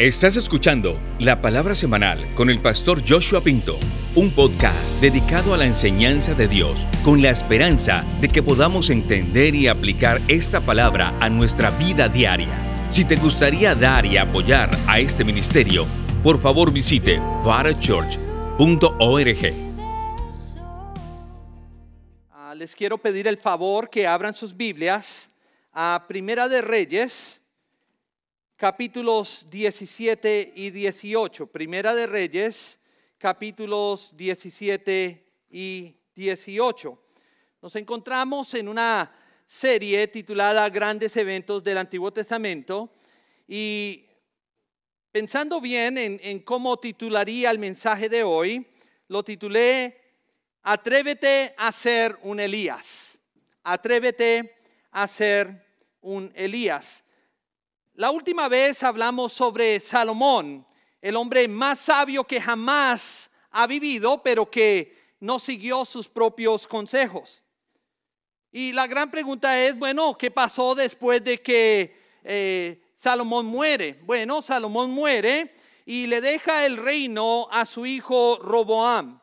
Estás escuchando la palabra semanal con el pastor Joshua Pinto, un podcast dedicado a la enseñanza de Dios con la esperanza de que podamos entender y aplicar esta palabra a nuestra vida diaria. Si te gustaría dar y apoyar a este ministerio, por favor visite varachurch.org. Ah, les quiero pedir el favor que abran sus Biblias a Primera de Reyes capítulos 17 y 18. Primera de Reyes, capítulos 17 y 18. Nos encontramos en una serie titulada Grandes Eventos del Antiguo Testamento y pensando bien en, cómo titularía el mensaje de hoy, lo titulé Atrévete a ser un Elías. Atrévete a ser un Elías. La última vez hablamos sobre Salomón, el hombre más sabio que jamás ha vivido, pero que no siguió sus propios consejos. Y la gran pregunta es, bueno, ¿qué pasó después de que eh, Salomón muere? Bueno, Salomón muere y le deja el reino a su hijo Roboam.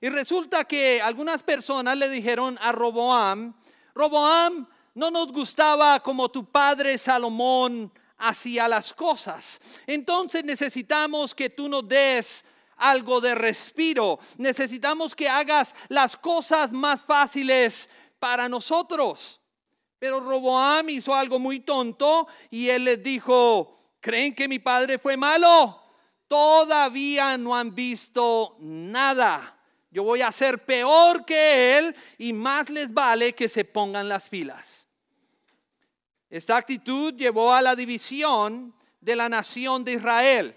Y resulta que algunas personas le dijeron a Roboam, Roboam, no nos gustaba como tu padre Salomón hacía las cosas. Entonces necesitamos que tú nos des algo de respiro. Necesitamos que hagas las cosas más fáciles para nosotros. Pero Roboam hizo algo muy tonto y él les dijo, ¿creen que mi padre fue malo? Todavía no han visto nada. Yo voy a ser peor que él y más les vale que se pongan las filas. Esta actitud llevó a la división de la nación de Israel.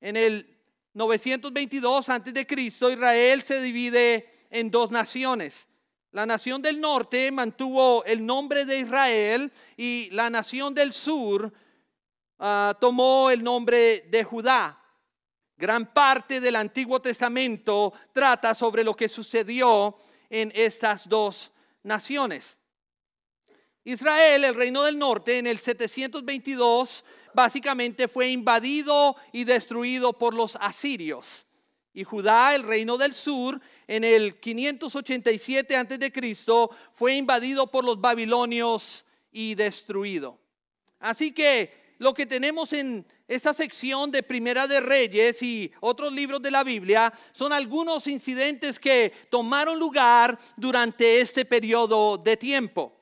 En el 922 a.C., Israel se divide en dos naciones. La nación del norte mantuvo el nombre de Israel y la nación del sur ah, tomó el nombre de Judá. Gran parte del Antiguo Testamento trata sobre lo que sucedió en estas dos naciones. Israel, el reino del norte, en el 722 básicamente fue invadido y destruido por los asirios. Y Judá, el reino del sur, en el 587 a.C., fue invadido por los babilonios y destruido. Así que lo que tenemos en esta sección de Primera de Reyes y otros libros de la Biblia son algunos incidentes que tomaron lugar durante este periodo de tiempo.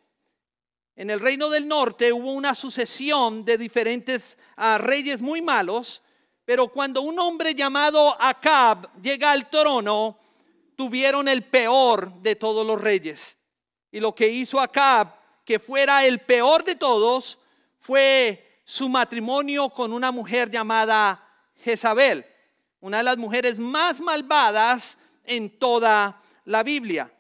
En el reino del norte hubo una sucesión de diferentes ah, reyes muy malos, pero cuando un hombre llamado Acab llega al trono, tuvieron el peor de todos los reyes. Y lo que hizo Acab, que fuera el peor de todos, fue su matrimonio con una mujer llamada Jezabel, una de las mujeres más malvadas en toda la Biblia.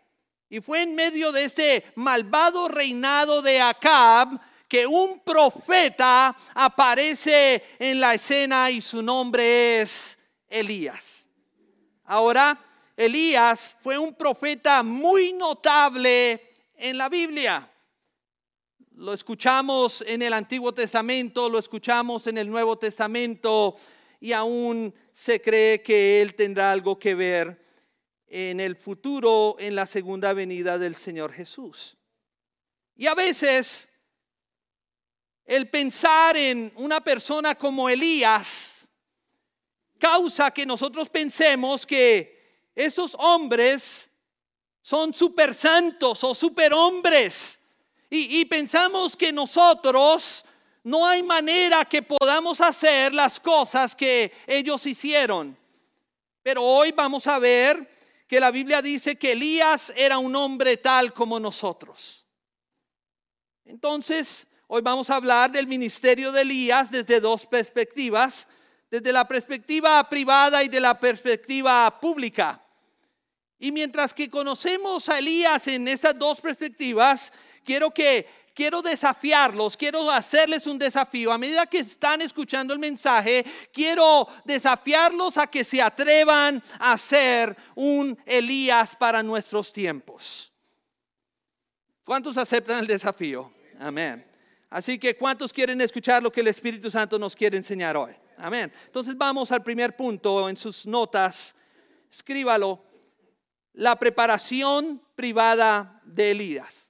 Y fue en medio de este malvado reinado de Acab que un profeta aparece en la escena y su nombre es Elías. Ahora, Elías fue un profeta muy notable en la Biblia. Lo escuchamos en el Antiguo Testamento, lo escuchamos en el Nuevo Testamento y aún se cree que él tendrá algo que ver en el futuro, en la segunda venida del Señor Jesús. Y a veces el pensar en una persona como Elías causa que nosotros pensemos que esos hombres son super santos o super hombres. Y, y, pensamos que nosotros no hay manera que podamos hacer las cosas que ellos hicieron. Pero hoy vamos a ver que la Biblia dice que Elías era un hombre tal como nosotros. Entonces, hoy vamos a hablar del ministerio de Elías desde dos perspectivas, desde la perspectiva privada y de la perspectiva pública. Y mientras que conocemos a Elías en estas dos perspectivas, quiero que quiero desafiarlos, quiero hacerles un desafío. A medida que están escuchando el mensaje, quiero desafiarlos a que se atrevan a ser un Elías para nuestros tiempos. ¿Cuántos aceptan el desafío? Amén. Así que ¿cuántos quieren escuchar lo que el Espíritu Santo nos quiere enseñar hoy? Amén. Entonces vamos al primer punto en sus notas. Escríbalo. La preparación privada de Elías.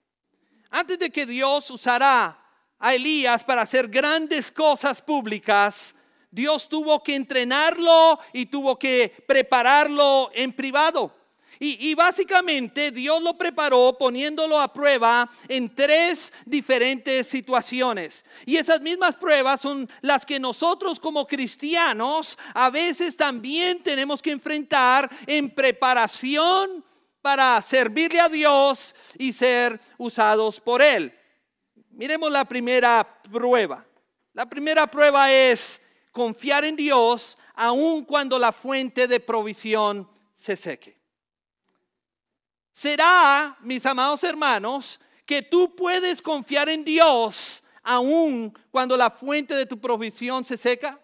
Antes de que Dios usará a Elías para hacer grandes cosas públicas, Dios tuvo que entrenarlo y tuvo que prepararlo en privado. Y, básicamente Dios lo preparó poniéndolo a prueba en tres diferentes situaciones. Y esas mismas pruebas son las que nosotros como cristianos a veces también tenemos que enfrentar en preparación para servirle a Dios y ser usados por Él. Miremos la primera prueba. La primera prueba es confiar en Dios aun cuando la fuente de provisión se seque. Será, mis amados hermanos, que tú puedes confiar en Dios aun cuando la fuente de tu provisión se seca.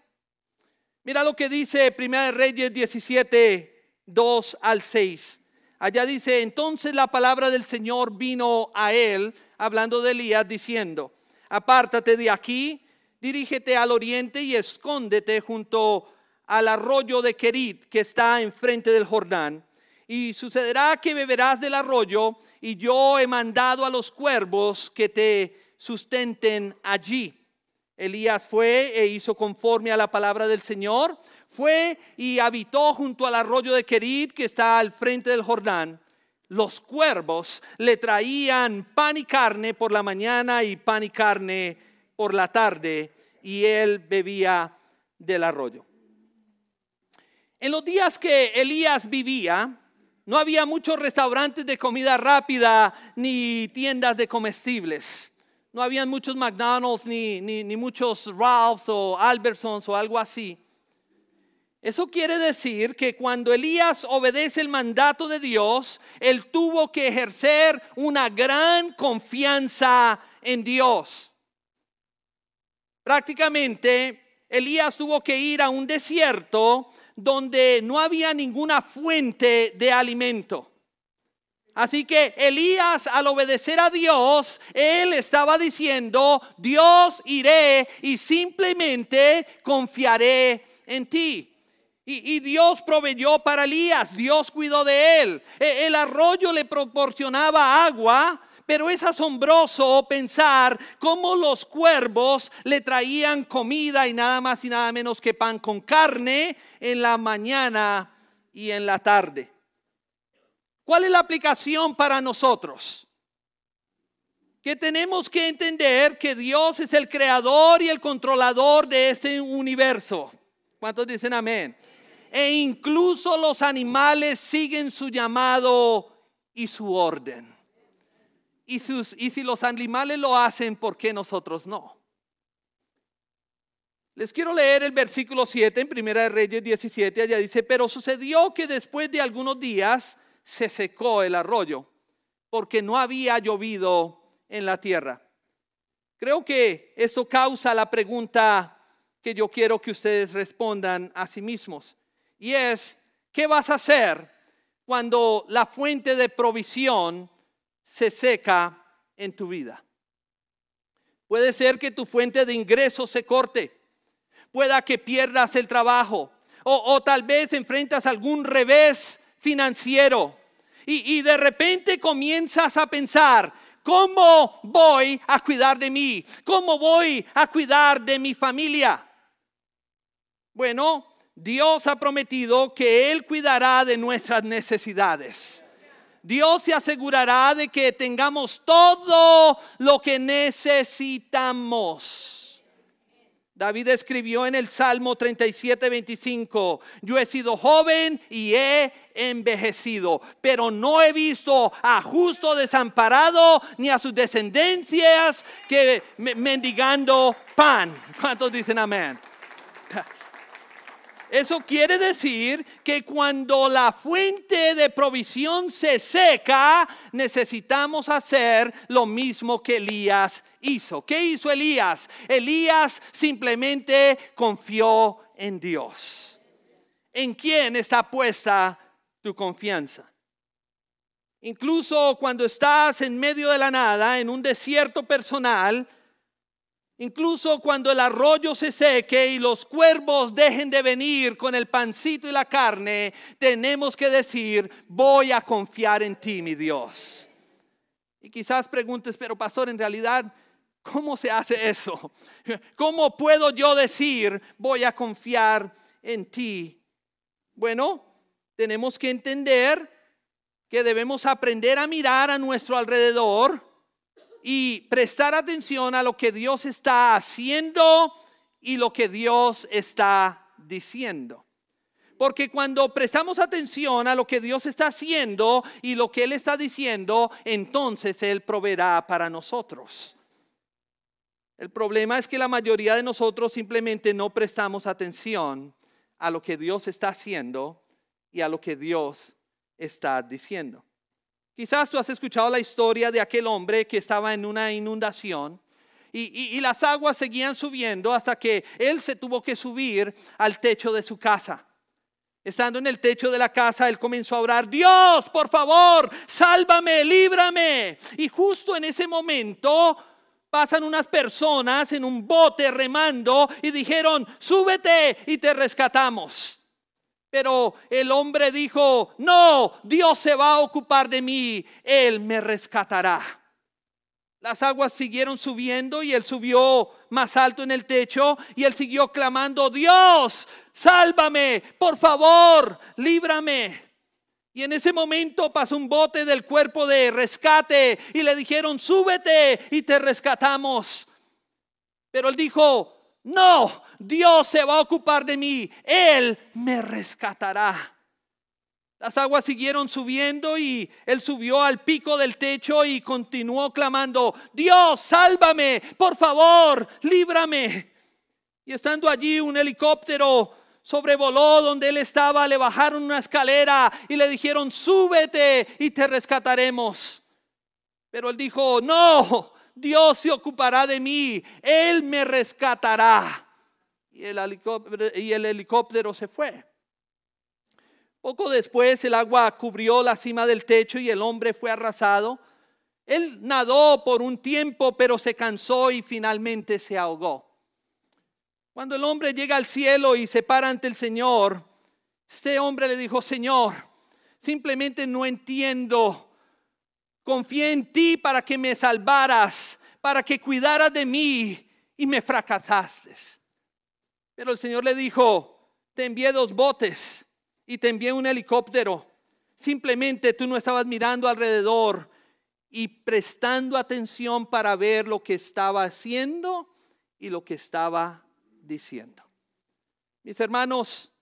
Mira lo que dice 1 Reyes 17, 2 al 6. Allá dice, entonces la palabra del Señor vino a él, hablando de Elías, diciendo, apártate de aquí dirígete al oriente y escóndete junto al arroyo de Kerit que está enfrente del Jordán. Y sucederá que beberás del arroyo y yo he mandado a los cuervos que te sustenten allí. Elías fue e hizo conforme a la palabra del Señor. Fue y habitó junto al arroyo de Kerit que está al frente del Jordán. Los cuervos le traían pan y carne por la mañana y pan y carne por la tarde y él bebía del arroyo. En los días que Elías vivía, no había muchos restaurantes de comida rápida ni tiendas de comestibles. No había muchos McDonald's ni, ni, ni muchos Ralphs o Albertsons o algo así. Eso quiere decir que cuando Elías obedece el mandato de Dios, él tuvo que ejercer una gran confianza en Dios. Prácticamente Elías tuvo que ir a un desierto donde no había ninguna fuente de alimento. Así que Elías al obedecer a Dios, él estaba diciendo, Dios iré y simplemente confiaré en ti. Y, Dios proveyó para Elías, Dios cuidó de él. E, el arroyo le proporcionaba agua pero es asombroso pensar cómo los cuervos le traían comida y nada más y nada menos que pan con carne en la mañana y en la tarde. ¿Cuál es la aplicación para nosotros? Que tenemos que entender que Dios es el creador y el controlador de este universo. ¿Cuántos dicen amén? E incluso los animales siguen su llamado y su orden. Y, si los animales lo hacen, ¿por qué nosotros no? Les quiero leer el versículo 7 en Primera de Reyes 17. Allá dice, pero sucedió que después de algunos días se secó el arroyo, porque no había llovido en la tierra. Creo que eso causa la pregunta que yo quiero que ustedes respondan a sí mismos. Y es, ¿qué vas a hacer cuando la fuente de provisión se seca en tu vida. Puede ser que tu fuente de ingresos se corte, pueda que pierdas el trabajo o, tal vez enfrentas algún revés financiero y, y de repente comienzas a pensar, ¿cómo voy a cuidar de mí? ¿Cómo voy a cuidar de mi familia? Bueno, Dios ha prometido que Él cuidará de nuestras necesidades. Dios se asegurará de que tengamos todo lo que necesitamos. David escribió en el Salmo 37, 25, yo he sido joven y he envejecido, pero no he visto a justo desamparado ni a sus descendencias que mendigando pan. ¿Cuántos dicen amén? Eso quiere decir que cuando la fuente de provisión se seca, necesitamos hacer lo mismo que Elías hizo. ¿Qué hizo Elías? Elías simplemente confió en Dios. ¿En quién está puesta tu confianza? Incluso cuando estás en medio de la nada, en un desierto personal, Incluso cuando el arroyo se seque y los cuervos dejen de venir con el pancito y la carne, tenemos que decir, voy a confiar en ti, mi Dios. Y quizás preguntes, pero pastor, en realidad, ¿cómo se hace eso? ¿Cómo puedo yo decir, voy a confiar en ti? Bueno, tenemos que entender que debemos aprender a mirar a nuestro alrededor y prestar atención a lo que Dios está haciendo y lo que Dios está diciendo. Porque cuando prestamos atención a lo que Dios está haciendo y lo que Él está diciendo, entonces Él proveerá para nosotros. El problema es que la mayoría de nosotros simplemente no prestamos atención a lo que Dios está haciendo y a lo que Dios está diciendo. Quizás tú has escuchado la historia de aquel hombre que estaba en una inundación y, las aguas seguían subiendo hasta que él se tuvo que subir al techo de su casa. Estando en el techo de la casa, él comenzó a orar, Dios, por favor, sálvame, líbrame. Y justo en ese momento pasan unas personas en un bote remando y dijeron, súbete y te rescatamos. Pero el hombre dijo, no, Dios se va a ocupar de mí, Él me rescatará. Las aguas siguieron subiendo y él subió más alto en el techo y él siguió clamando, Dios, sálvame, por favor, líbrame. Y en ese momento pasó un bote del cuerpo de rescate y le dijeron, súbete y te rescatamos. Pero él dijo, no, Dios se va a ocupar de mí, Él me rescatará. Las aguas siguieron subiendo y él subió al pico del techo y continuó clamando, Dios, sálvame, por favor, líbrame. Y estando allí un helicóptero sobrevoló donde él estaba, le bajaron una escalera y le dijeron, súbete y te rescataremos. Pero él dijo, no, Dios se ocupará de mí, Él me rescatará. Y el helicóptero, se fue. Poco después el agua cubrió la cima del techo y el hombre fue arrasado. Él nadó por un tiempo, pero se cansó y finalmente se ahogó. Cuando el hombre llega al cielo y se para ante el Señor, este hombre le dijo, Señor, simplemente no entiendo Confié en ti para que me salvaras, para que cuidaras de mí y me fracasaste. Pero el Señor le dijo, te envié dos botes y te envié un helicóptero. Simplemente tú no estabas mirando alrededor y prestando atención para ver lo que estaba haciendo y lo que estaba diciendo. Mis hermanos,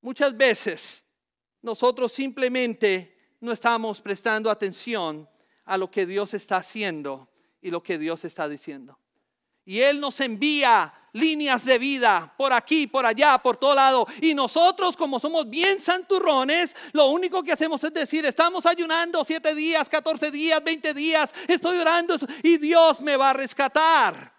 muchas veces nosotros simplemente no estamos prestando atención a lo que Dios está haciendo y lo que Dios está diciendo. Y Él nos envía líneas de vida por aquí, por allá, por todo lado. Y nosotros, como somos bien santurrones, lo único que hacemos es decir, estamos ayunando siete días, 14 días, 20 días, estoy orando y Dios me va a rescatar.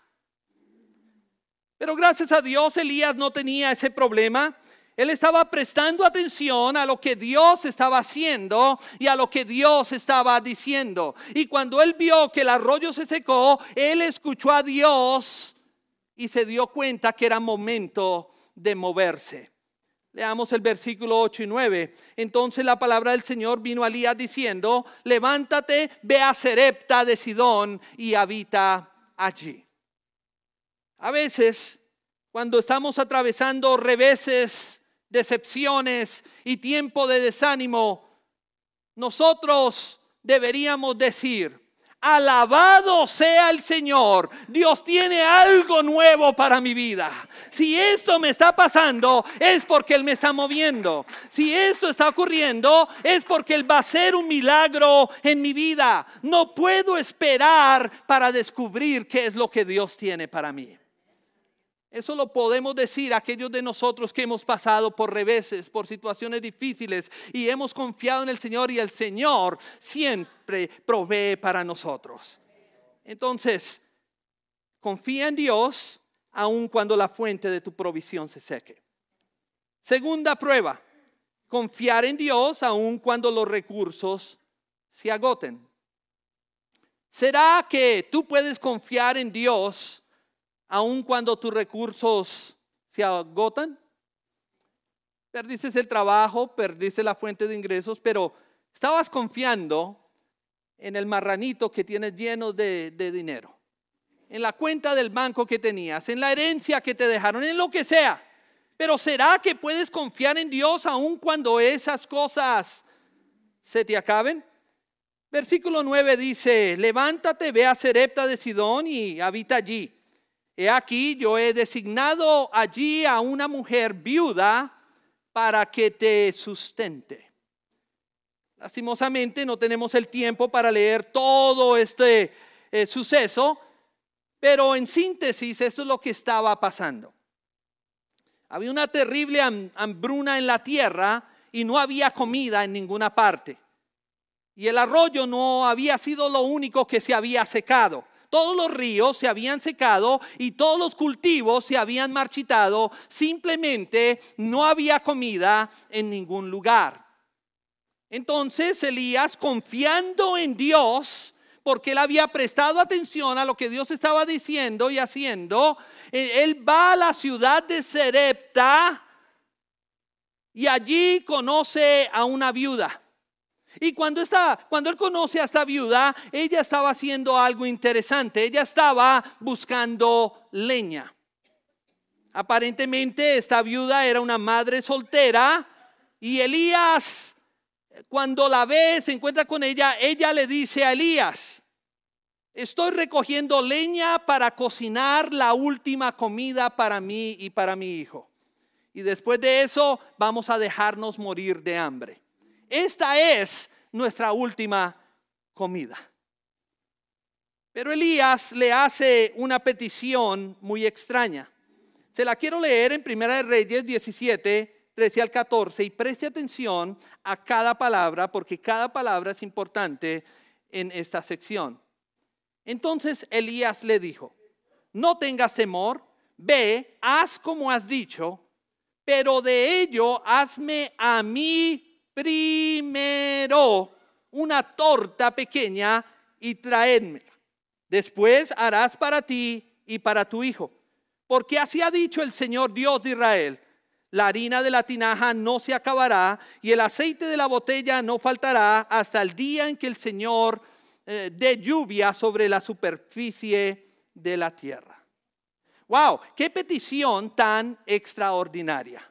Pero gracias a Dios Elías no tenía ese problema. Él estaba prestando atención a lo que Dios estaba haciendo y a lo que Dios estaba diciendo. Y cuando él vio que el arroyo se secó, él escuchó a Dios y se dio cuenta que era momento de moverse. Leamos el versículo 8 y 9. Entonces la palabra del Señor vino a Elías diciendo, levántate, ve a Serepta de Sidón y habita allí. A veces, cuando estamos atravesando reveses decepciones y tiempo de desánimo, nosotros deberíamos decir, Alabado sea el Señor. Dios tiene algo nuevo para mi vida. Si esto me está pasando, es porque Él me está moviendo. Si esto está ocurriendo, es porque Él va a hacer un milagro en mi vida. No puedo esperar para descubrir qué es lo que Dios tiene para mí. Eso lo podemos decir aquellos de nosotros que hemos pasado por reveses, por situaciones difíciles y hemos confiado en el Señor y el Señor siempre provee para nosotros. Entonces, confía en Dios aun cuando la fuente de tu provisión se seque. Segunda prueba, confiar en Dios aun cuando los recursos se agoten. ¿Será que tú puedes confiar en Dios? Aun cuando tus recursos se agotan. Perdiste el trabajo, perdiste la fuente de ingresos, pero estabas confiando en el marranito que tienes lleno de, dinero, en la cuenta del banco que tenías, en la herencia que te dejaron, en lo que sea. Pero ¿será que puedes confiar en Dios aun cuando esas cosas se te acaben? Versículo 9 dice, levántate, ve a Serepta de Sidón y habita allí. He aquí, yo he designado allí a una mujer viuda para que te sustente. Lastimosamente no tenemos el tiempo para leer todo este eh, suceso, pero en síntesis eso es lo que estaba pasando. Había una terrible hambruna en la tierra y no había comida en ninguna parte. Y el arroyo no había sido lo único que se había secado. Todos los ríos se habían secado y todos los cultivos se habían marchitado. Simplemente no había comida en ningún lugar. Entonces Elías, confiando en Dios, porque él había prestado atención a lo que Dios estaba diciendo y haciendo, eh, él va a la ciudad de Serepta y allí conoce a una viuda. Y cuando, está, cuando él conoce a esta viuda, ella estaba haciendo algo interesante. Ella estaba buscando leña. Aparentemente esta viuda era una madre soltera y Elías, cuando la ve, se encuentra con ella, ella le dice a Elías, Estoy recogiendo leña para cocinar la última comida para mí y para mi hijo. Y después de eso vamos a dejarnos morir de hambre. Esta es nuestra última comida. Pero Elías le hace una petición muy extraña. Se la quiero leer en Primera Reyes 17, 13 al 14 y preste atención a cada palabra porque cada palabra es importante en esta sección. Entonces Elías le dijo, no tengas temor, ve, haz como has dicho, pero de ello hazme a mí primero una torta pequeña y traedme. Después harás para ti y para tu hijo. Porque así ha dicho el Señor Dios de Israel. La harina de la tinaja no se acabará y el aceite de la botella no faltará hasta el día en que el Señor eh, de lluvia sobre la superficie de la tierra. Wow, qué petición tan extraordinaria.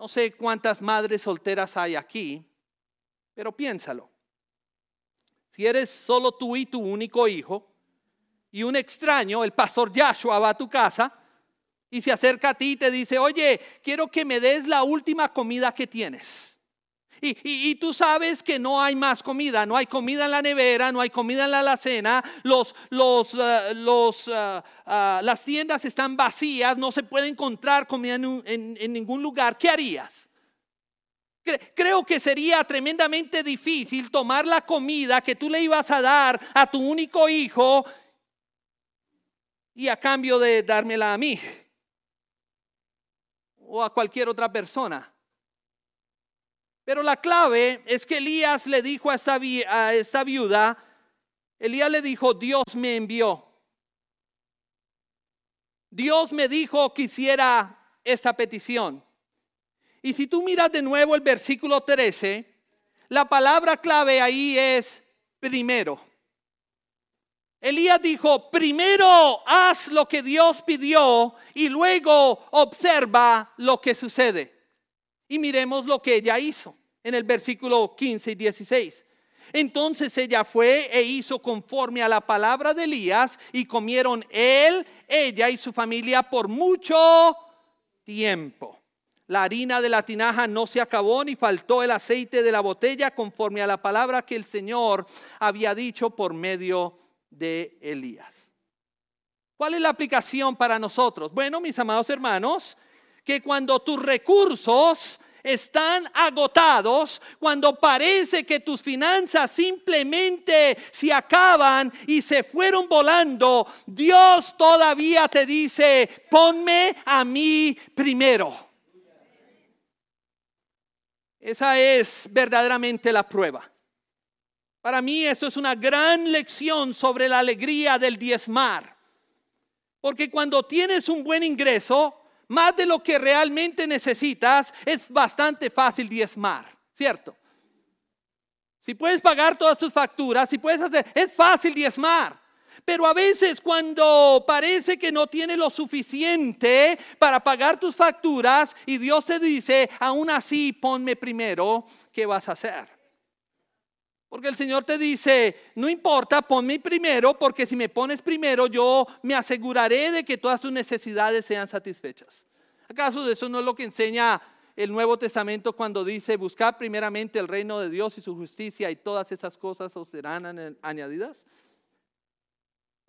No sé cuántas madres solteras hay aquí, pero piénsalo. Si eres solo tú y tu único hijo, y un extraño, el pastor Joshua, va a tu casa y se acerca a ti y te dice, oye, quiero que me des la última comida que tienes. Y, tú sabes que no hay más comida, no hay comida en la nevera, no hay comida en la alacena, los, los, eh, eh, eh, las tiendas están vacías, no se puede encontrar comida en, ningún lugar. ¿Qué harías? Creo que sería tremendamente difícil tomar la comida que tú le ibas a dar a tu único hijo y a cambio de dármela a mí o a cualquier otra persona. Pero la clave es que Elías le dijo a esta, viuda, Elías le dijo, Dios me envió. Dios me dijo que hiciera esta petición. Y si tú miras de nuevo el versículo 13, la palabra clave ahí es primero. Elías dijo, primero haz lo que Dios pidió y luego observa lo que sucede. Y miremos lo que ella hizo en el versículo 15 y 16. Entonces ella fue e hizo conforme a la palabra de Elías y comieron él, ella y su familia por mucho tiempo. La harina de la tinaja no se acabó ni faltó el aceite de la botella conforme a la palabra que el Señor había dicho por medio de Elías. ¿Cuál es la aplicación para nosotros? Bueno, mis amados hermanos, que cuando tus recursos están agotados, cuando parece que tus finanzas simplemente se acaban y se fueron volando, Dios todavía te dice, ponme a mí primero. Esa es verdaderamente la prueba. Para mí esto es una gran lección sobre la alegría del diezmar. Porque cuando tienes un buen ingreso, más de lo que realmente necesitas, es bastante fácil diezmar, ¿cierto? Si puedes pagar todas tus facturas, si puedes hacer, es fácil diezmar. Pero a veces cuando parece que no tienes lo suficiente para pagar tus facturas y Dios te dice, aún así ponme primero, ¿qué vas a hacer? Porque el Señor te dice, no importa, ponme primero, porque si me pones primero, yo me aseguraré de que todas tus necesidades sean satisfechas. ¿Acaso eso no es lo que enseña el Nuevo Testamento cuando dice, buscar primeramente el reino de Dios y su justicia y todas esas cosas os serán añadidas?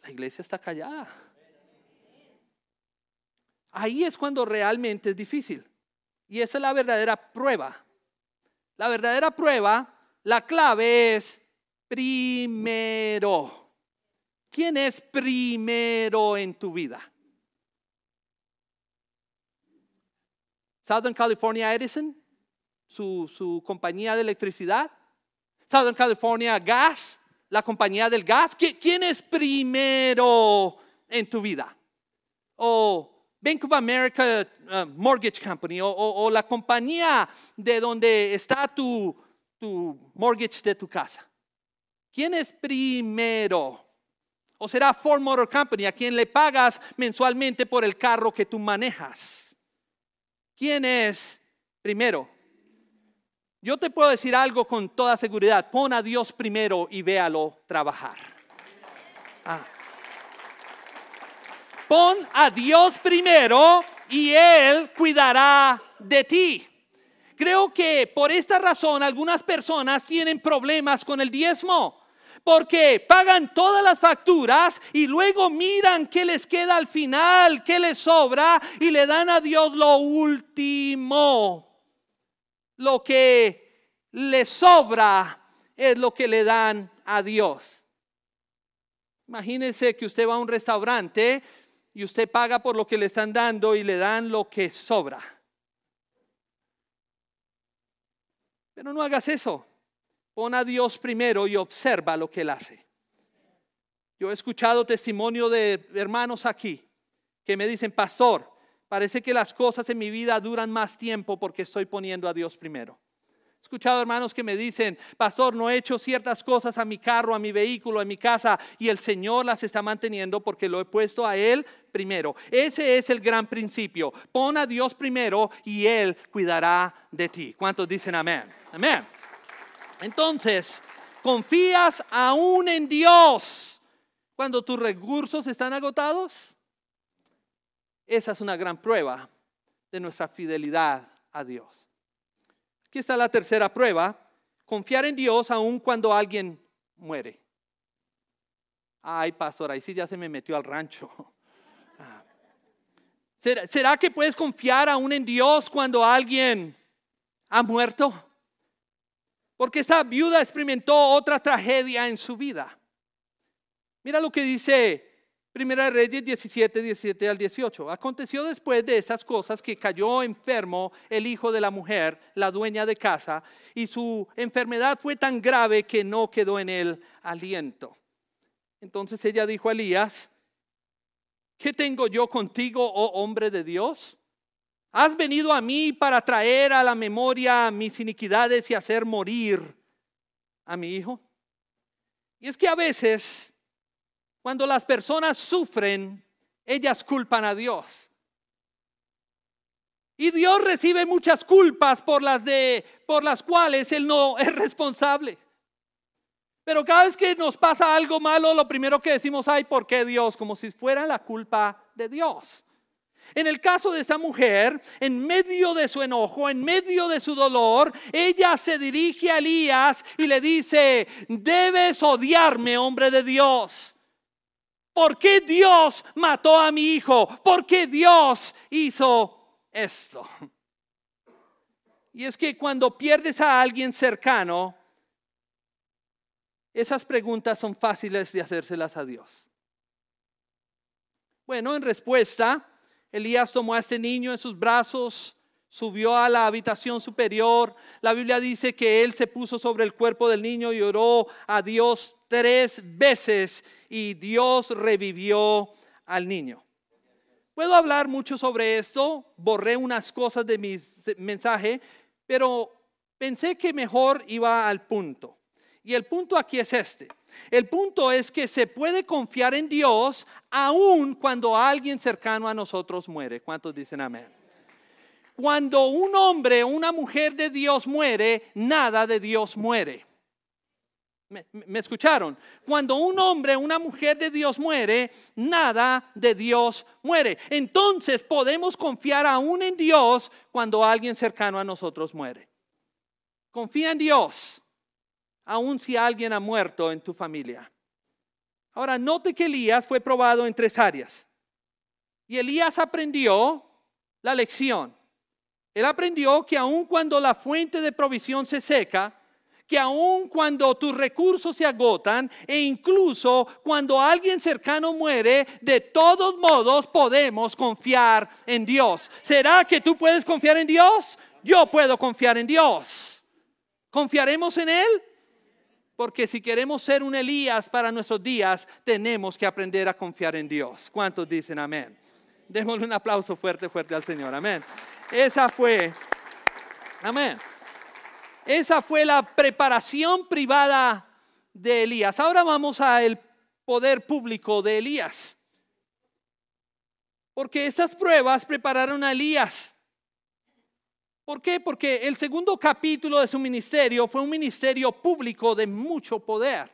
La iglesia está callada. Ahí es cuando realmente es difícil. Y esa es la verdadera prueba. La verdadera prueba, la clave es primero. ¿Quién es primero en tu vida? Southern California Edison, su, compañía de electricidad. Southern California Gas, la compañía del gas? ¿Quién es primero en tu vida? O Bank of America uh, Mortgage Company o, la compañía de donde está tu, tu mortgage de tu casa. ¿Quién es primero? ¿O será Ford Motor Company a quien le pagas mensualmente por el carro que tú manejas? ¿Quién es primero? Yo te puedo decir algo con toda seguridad. Pon a Dios primero y véalo trabajar. Ah. Pon a Dios primero y Él cuidará de ti. Creo que por esta razón algunas personas tienen problemas con el diezmo. Porque pagan todas las facturas y luego miran qué les queda al final, qué les sobra y le dan a Dios lo último lo que le sobra es lo que le dan a Dios. Imagínense que usted va a un restaurante y usted paga por lo que le están dando y le dan lo que sobra. Pero no hagas eso. Pon a Dios primero y observa lo que Él hace. Yo he escuchado testimonio de hermanos aquí que me dicen, pastor, Parece que las cosas en mi vida duran más tiempo porque estoy poniendo a Dios primero. He escuchado hermanos que me dicen, pastor, no he hecho ciertas cosas a mi carro, a mi vehículo, a mi casa y el Señor las está manteniendo porque lo he puesto a Él primero. Ese es el gran principio. Pon a Dios primero y Él cuidará de ti. ¿Cuántos dicen amén? Amén. Entonces, confías aún en Dios cuando tus recursos están agotados. Esa es una gran prueba de nuestra fidelidad a Dios. Aquí está la tercera prueba, confiar en Dios aun cuando alguien muere. Ay, pastor, ahí sí ya se me metió al rancho. Ah. ¿Será, ¿Será, que puedes confiar aún en Dios cuando alguien ha muerto? Porque esa viuda experimentó otra tragedia en su vida. Mira lo que dice Primera Reyes 17, 17 al 18. Aconteció después de esas cosas que cayó enfermo el hijo de la mujer, la dueña de casa, y su enfermedad fue tan grave que no quedó en él aliento. Entonces ella dijo a Elías, ¿qué tengo yo contigo, oh hombre de Dios? ¿Has venido a mí para traer a la memoria mis iniquidades y hacer morir a mi hijo? Y es que a veces cuando las personas sufren, ellas culpan a Dios. Y Dios recibe muchas culpas por las de por las cuales él no es responsable. Pero cada vez que nos pasa algo malo, lo primero que decimos, ay, ¿por qué Dios? Como si fuera la culpa de Dios. En el caso de esa mujer, en medio de su enojo, en medio de su dolor, ella se dirige a Elías y le dice, debes odiarme, hombre de Dios. ¿Por qué Dios mató a mi hijo? ¿Por qué Dios hizo esto? Y es que cuando pierdes a alguien cercano, esas preguntas son fáciles de hacérselas a Dios. Bueno, en respuesta, Elías tomó a este niño en sus brazos, subió a la habitación superior. La Biblia dice que él se puso sobre el cuerpo del niño y oró a Dios tres veces y Dios revivió al niño. Puedo hablar mucho sobre esto, borré unas cosas de mi mensaje, pero pensé que mejor iba al punto. Y el punto aquí es este. El punto es que se puede confiar en Dios aun cuando alguien cercano a nosotros muere. ¿Cuántos dicen amén? Cuando un hombre o una mujer de Dios muere, nada de Dios muere. ¿Me, escucharon? Cuando un hombre o una mujer de Dios muere, nada de Dios muere. Entonces podemos confiar aún en Dios cuando alguien cercano a nosotros muere. Confía en Dios, aun si alguien ha muerto en tu familia. Ahora, note que Elías fue probado en tres áreas. Y Elías aprendió la lección. Él aprendió que aun cuando la fuente de provisión se seca, que aun cuando tus recursos se agotan e incluso cuando alguien cercano muere, de todos modos podemos confiar en Dios. ¿Será que tú puedes confiar en Dios? Yo puedo confiar en Dios. ¿Confiaremos en Él? Porque si queremos ser un Elías para nuestros días, tenemos que aprender a confiar en Dios. ¿Cuántos dicen amén? Démosle un aplauso fuerte, fuerte al Señor. Amén. Esa fue, amén. Esa fue la preparación privada de Elías. Ahora vamos al poder público de Elías. Porque esas pruebas prepararon a Elías. ¿Por qué? Porque el segundo capítulo de su ministerio fue un ministerio público de mucho poder.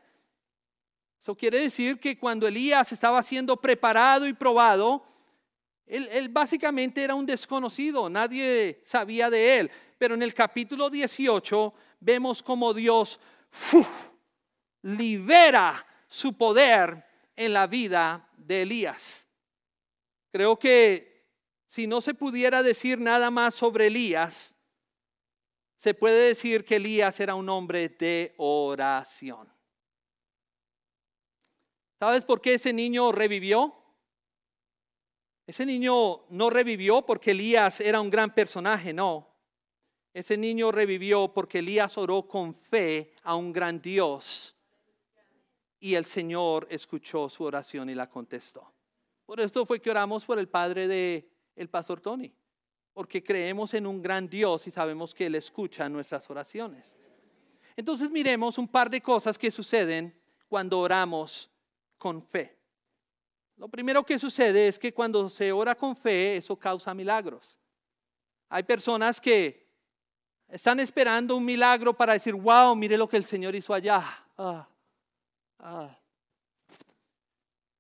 Eso quiere decir que cuando Elías estaba siendo preparado y probado, él, básicamente era un desconocido, nadie sabía de él. Pero en el capítulo 18 vemos como Dios libera su poder en la vida de Elías. Creo que si no se pudiera decir nada más sobre Elías, se puede decir que Elías era un hombre de oración. ¿Sabes por qué ese niño revivió? Ese niño no revivió porque Elías era un gran personaje, no. Ese niño revivió porque Elías oró con fe a un gran Dios y el Señor escuchó su oración y la contestó. Por esto fue que oramos por el padre de el pastor Tony, porque creemos en un gran Dios y sabemos que él escucha nuestras oraciones. Entonces miremos un par de cosas que suceden cuando oramos con fe. Lo primero que sucede es que cuando se ora con fe, eso causa milagros. Hay personas que están esperando un milagro para decir, wow, mire lo que el Señor hizo allá. Ah, ah.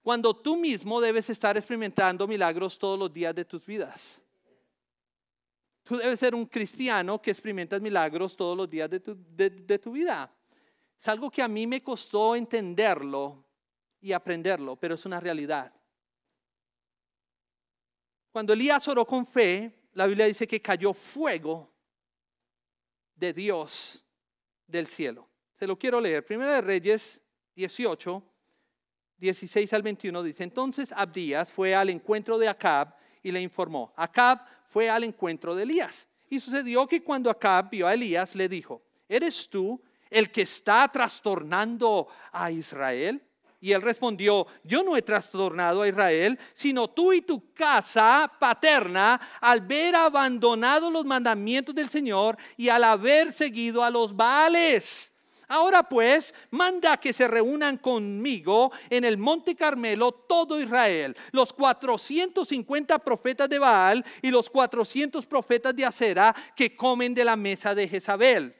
Cuando tú mismo debes estar experimentando milagros todos los días de tus vidas. Tú debes ser un cristiano que experimentas milagros todos los días de tu, de tu vida. Es algo que a mí me costó entenderlo y aprenderlo, pero es una realidad. Cuando Elías oró con fe, la Biblia dice que cayó fuego de Dios del cielo. Se lo quiero leer. Primera de Reyes 18, 16 al 21 dice, entonces Abdías fue al encuentro de Acab y le informó. Acab fue al encuentro de Elías. Y sucedió que cuando Acab vio a Elías, le dijo, ¿eres tú el que está trastornando a Israel? Y él respondió, yo no he trastornado a Israel, sino tú y tu casa paterna al ver abandonado los mandamientos del Señor y al haber seguido a los Baales. Ahora pues, manda que se reúnan conmigo en el monte Carmelo todo Israel, los 450 profetas de Baal y los 400 profetas de Acera que comen de la mesa de Jezabel.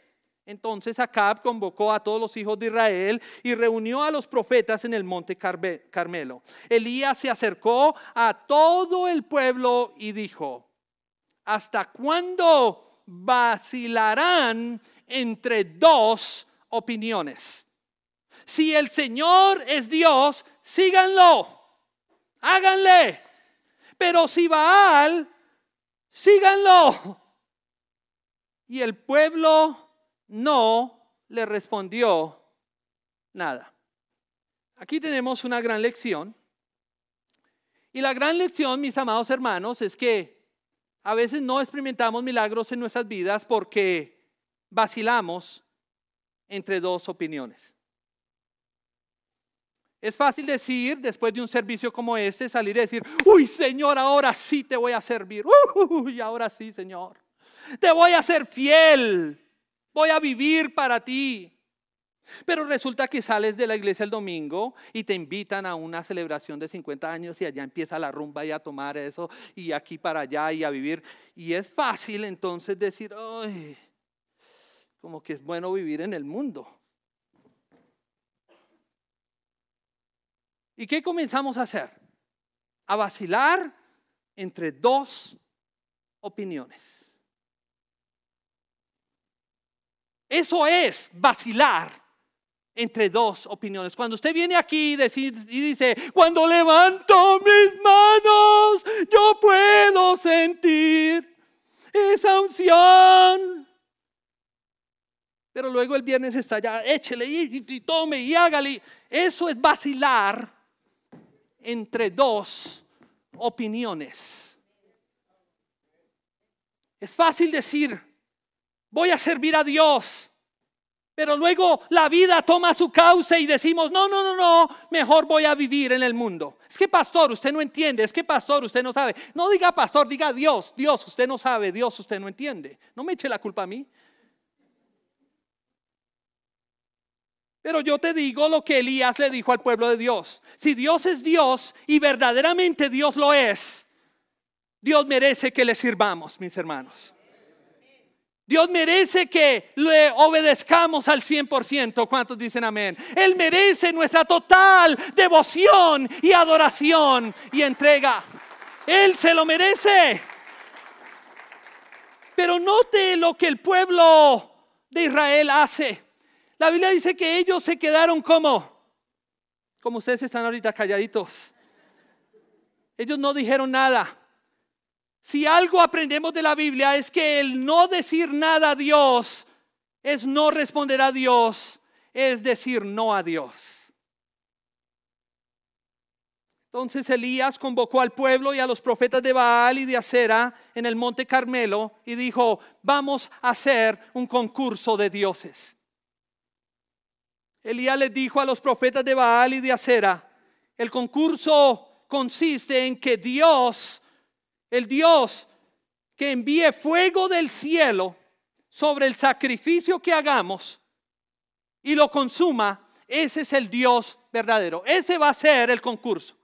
Entonces Acab convocó a todos los hijos de Israel y reunió a los profetas en el monte Carmelo. Elías se acercó a todo el pueblo y dijo, ¿hasta cuándo vacilarán entre dos opiniones? Si el Señor es Dios, síganlo, háganle. Pero si Baal, síganlo. Y el pueblo no le respondió nada. Aquí tenemos una gran lección. Y la gran lección, mis amados hermanos, es que a veces no experimentamos milagros en nuestras vidas porque vacilamos entre dos opiniones. Es fácil decir, después de un servicio como este, salir y decir, uy Señor, ahora sí te voy a servir. Uy, ahora sí, Señor. Te voy a ser fiel. Voy a vivir para ti. Pero resulta que sales de la iglesia el domingo y te invitan a una celebración de 50 años y allá empieza la rumba y a tomar eso y aquí para allá y a vivir. Y es fácil entonces decir, ay, como que es bueno vivir en el mundo. ¿Y qué comenzamos a hacer? A vacilar entre dos opiniones. Eso es vacilar entre dos opiniones. Cuando usted viene aquí y dice, cuando levanto mis manos, yo puedo sentir esa unción. Pero luego el viernes está ya, échele y, y tome y hágale. Eso es vacilar entre dos opiniones. Es fácil decir, voy a servir a Dios pero luego la vida toma su causa y decimos, no, no, no, no, mejor voy a vivir en el mundo. Es que pastor, usted no entiende, es que pastor, usted no sabe. No diga pastor, diga Dios, Dios, usted no sabe, Dios, usted no entiende. No me eche la culpa a mí. Pero yo te digo lo que Elías le dijo al pueblo de Dios. Si Dios es Dios y verdaderamente Dios lo es, Dios merece que le sirvamos, mis hermanos. Dios merece que le obedezcamos al 100%. ¿Cuántos dicen amén? Él merece nuestra total devoción y adoración y entrega. Él se lo merece. Pero note lo que el pueblo de Israel hace. La Biblia dice que ellos se quedaron como, como ustedes están ahorita calladitos. Ellos no dijeron nada. Si algo aprendemos de la Biblia es que el no decir nada a Dios es no responder a Dios, es decir no a Dios. Entonces Elías convocó al pueblo y a los profetas de Baal y de Acera en el monte Carmelo y dijo, vamos a hacer un concurso de dioses. Elías les dijo a los profetas de Baal y de Acera, el concurso consiste en que Dios el Dios que envíe fuego del cielo sobre el sacrificio que hagamos y lo consuma, ese es el Dios verdadero. Ese va a ser el concurso.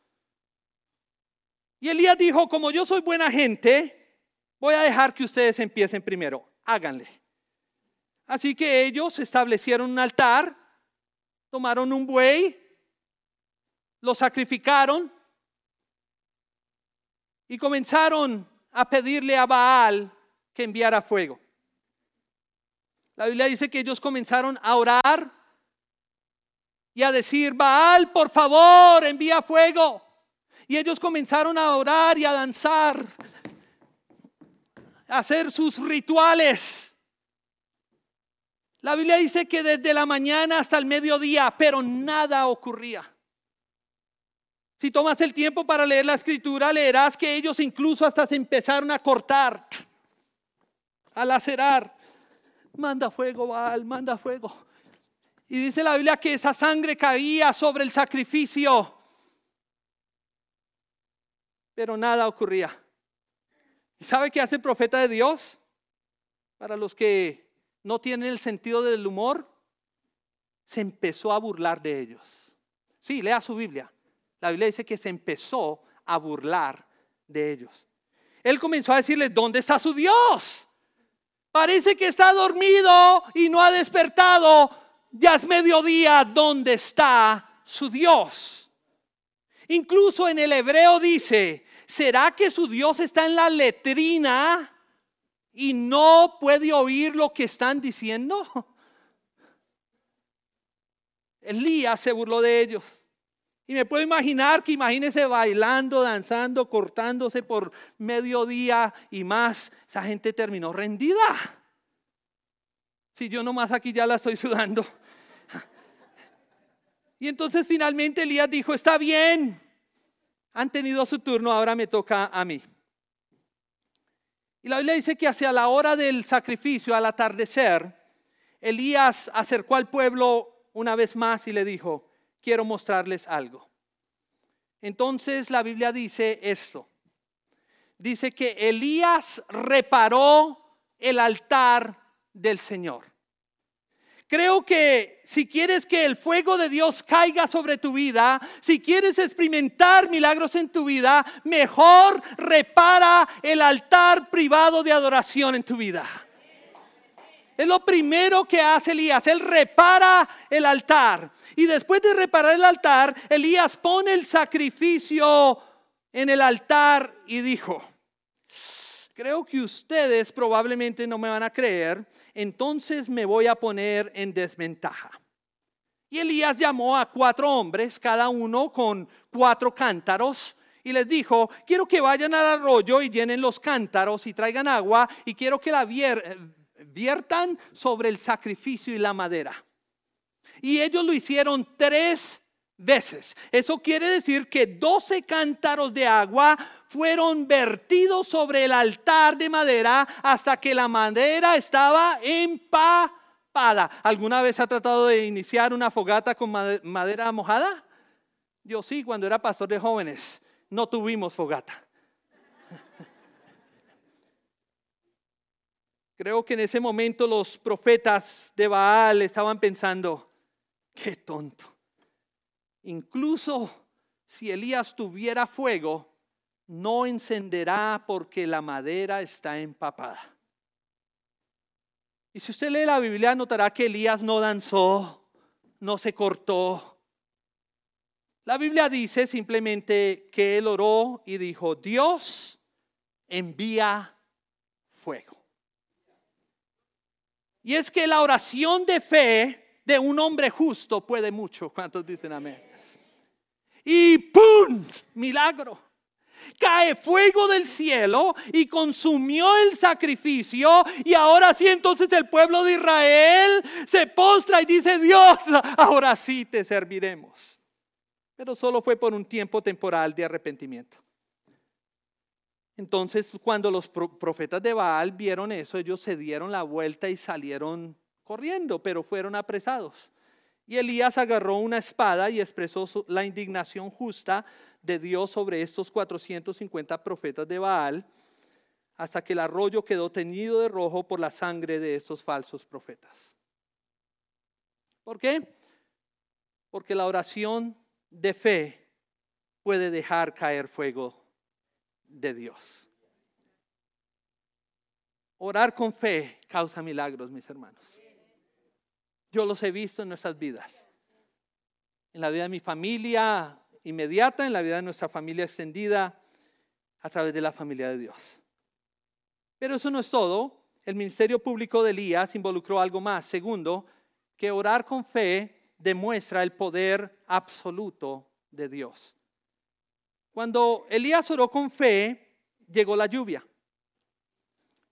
Y Elías dijo, como yo soy buena gente, voy a dejar que ustedes empiecen primero. Háganle. Así que ellos establecieron un altar, tomaron un buey, lo sacrificaron y comenzaron a pedirle a Baal que enviara fuego. La Biblia dice que ellos comenzaron a orar y a decir, Baal, por favor, envía fuego. Y ellos comenzaron a orar y a danzar, a hacer sus rituales. La Biblia dice que desde la mañana hasta el mediodía, pero nada ocurría. Si tomas el tiempo para leer la escritura, leerás que ellos incluso hasta se empezaron a cortar, a lacerar. Manda fuego, Baal, manda fuego. Y dice la Biblia que esa sangre caía sobre el sacrificio. Pero nada ocurría. ¿Y sabe qué hace el profeta de Dios? Para los que no tienen el sentido del humor, se empezó a burlar de ellos. Sí, lea su Biblia la Biblia dice que se empezó a burlar de ellos. Él comenzó a decirles, ¿dónde está su Dios? Parece que está dormido y no ha despertado. Ya es mediodía, ¿dónde está su Dios? Incluso en el hebreo dice, ¿será que su Dios está en la letrina y no puede oír lo que están diciendo? Elías se burló de ellos. Y me puedo imaginar que imagínese bailando, danzando, cortándose por mediodía y más. Esa gente terminó rendida. Si yo nomás aquí ya la estoy sudando. Y entonces finalmente Elías dijo, está bien, han tenido su turno, ahora me toca a mí. Y la Biblia dice que hacia la hora del sacrificio, al atardecer, Elías acercó al pueblo una vez más y le dijo, quiero mostrarles algo. Entonces la Biblia dice esto. Dice que Elías reparó el altar del Señor. Creo que si quieres que el fuego de Dios caiga sobre tu vida, si quieres experimentar milagros en tu vida, mejor repara el altar privado de adoración en tu vida. Es lo primero que hace Elías. Él repara el altar. Y después de reparar el altar, Elías pone el sacrificio en el altar y dijo, creo que ustedes probablemente no me van a creer, entonces me voy a poner en desventaja. Y Elías llamó a cuatro hombres, cada uno con cuatro cántaros, y les dijo, quiero que vayan al arroyo y llenen los cántaros y traigan agua, y quiero que la viertan sobre el sacrificio y la madera. Y ellos lo hicieron tres veces. Eso quiere decir que doce cántaros de agua fueron vertidos sobre el altar de madera hasta que la madera estaba empapada. ¿Alguna vez ha tratado de iniciar una fogata con madera mojada? Yo sí, cuando era pastor de jóvenes, no tuvimos fogata. Creo que en ese momento los profetas de Baal estaban pensando, qué tonto. Incluso si Elías tuviera fuego, no encenderá porque la madera está empapada. Y si usted lee la Biblia, notará que Elías no danzó, no se cortó. La Biblia dice simplemente que él oró y dijo, Dios envía fuego. Y es que la oración de fe de un hombre justo puede mucho. ¿Cuántos dicen amén? Y ¡pum! Milagro. Cae fuego del cielo y consumió el sacrificio. Y ahora sí, entonces el pueblo de Israel se postra y dice, Dios, ahora sí te serviremos. Pero solo fue por un tiempo temporal de arrepentimiento. Entonces, cuando los profetas de Baal vieron eso, ellos se dieron la vuelta y salieron corriendo, pero fueron apresados. Y Elías agarró una espada y expresó la indignación justa de Dios sobre estos 450 profetas de Baal, hasta que el arroyo quedó teñido de rojo por la sangre de estos falsos profetas. ¿Por qué? Porque la oración de fe puede dejar caer fuego de Dios. Orar con fe causa milagros, mis hermanos. Yo los he visto en nuestras vidas. En la vida de mi familia inmediata, en la vida de nuestra familia extendida, a través de la familia de Dios. Pero eso no es todo. El ministerio público de Elías involucró algo más. Segundo, que orar con fe demuestra el poder absoluto de Dios. Cuando Elías oró con fe, llegó la lluvia.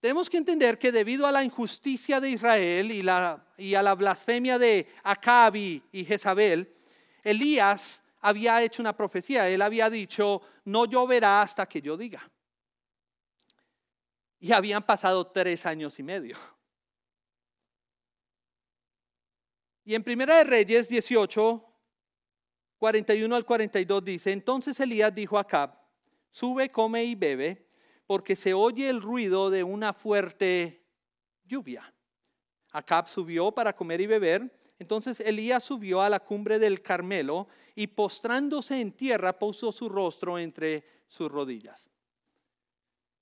Tenemos que entender que debido a la injusticia de Israel y, a la blasfemia de Acab y Jezabel, Elías había hecho una profecía. Él había dicho, no lloverá hasta que yo diga. Y habían pasado tres años y medio. Y en Primera de Reyes 18, 41 al 42 dice, entonces Elías dijo a Acab, sube, come y bebe, porque se oye el ruido de una fuerte lluvia. Acab subió para comer y beber, entonces Elías subió a la cumbre del Carmelo y postrándose en tierra puso su rostro entre sus rodillas.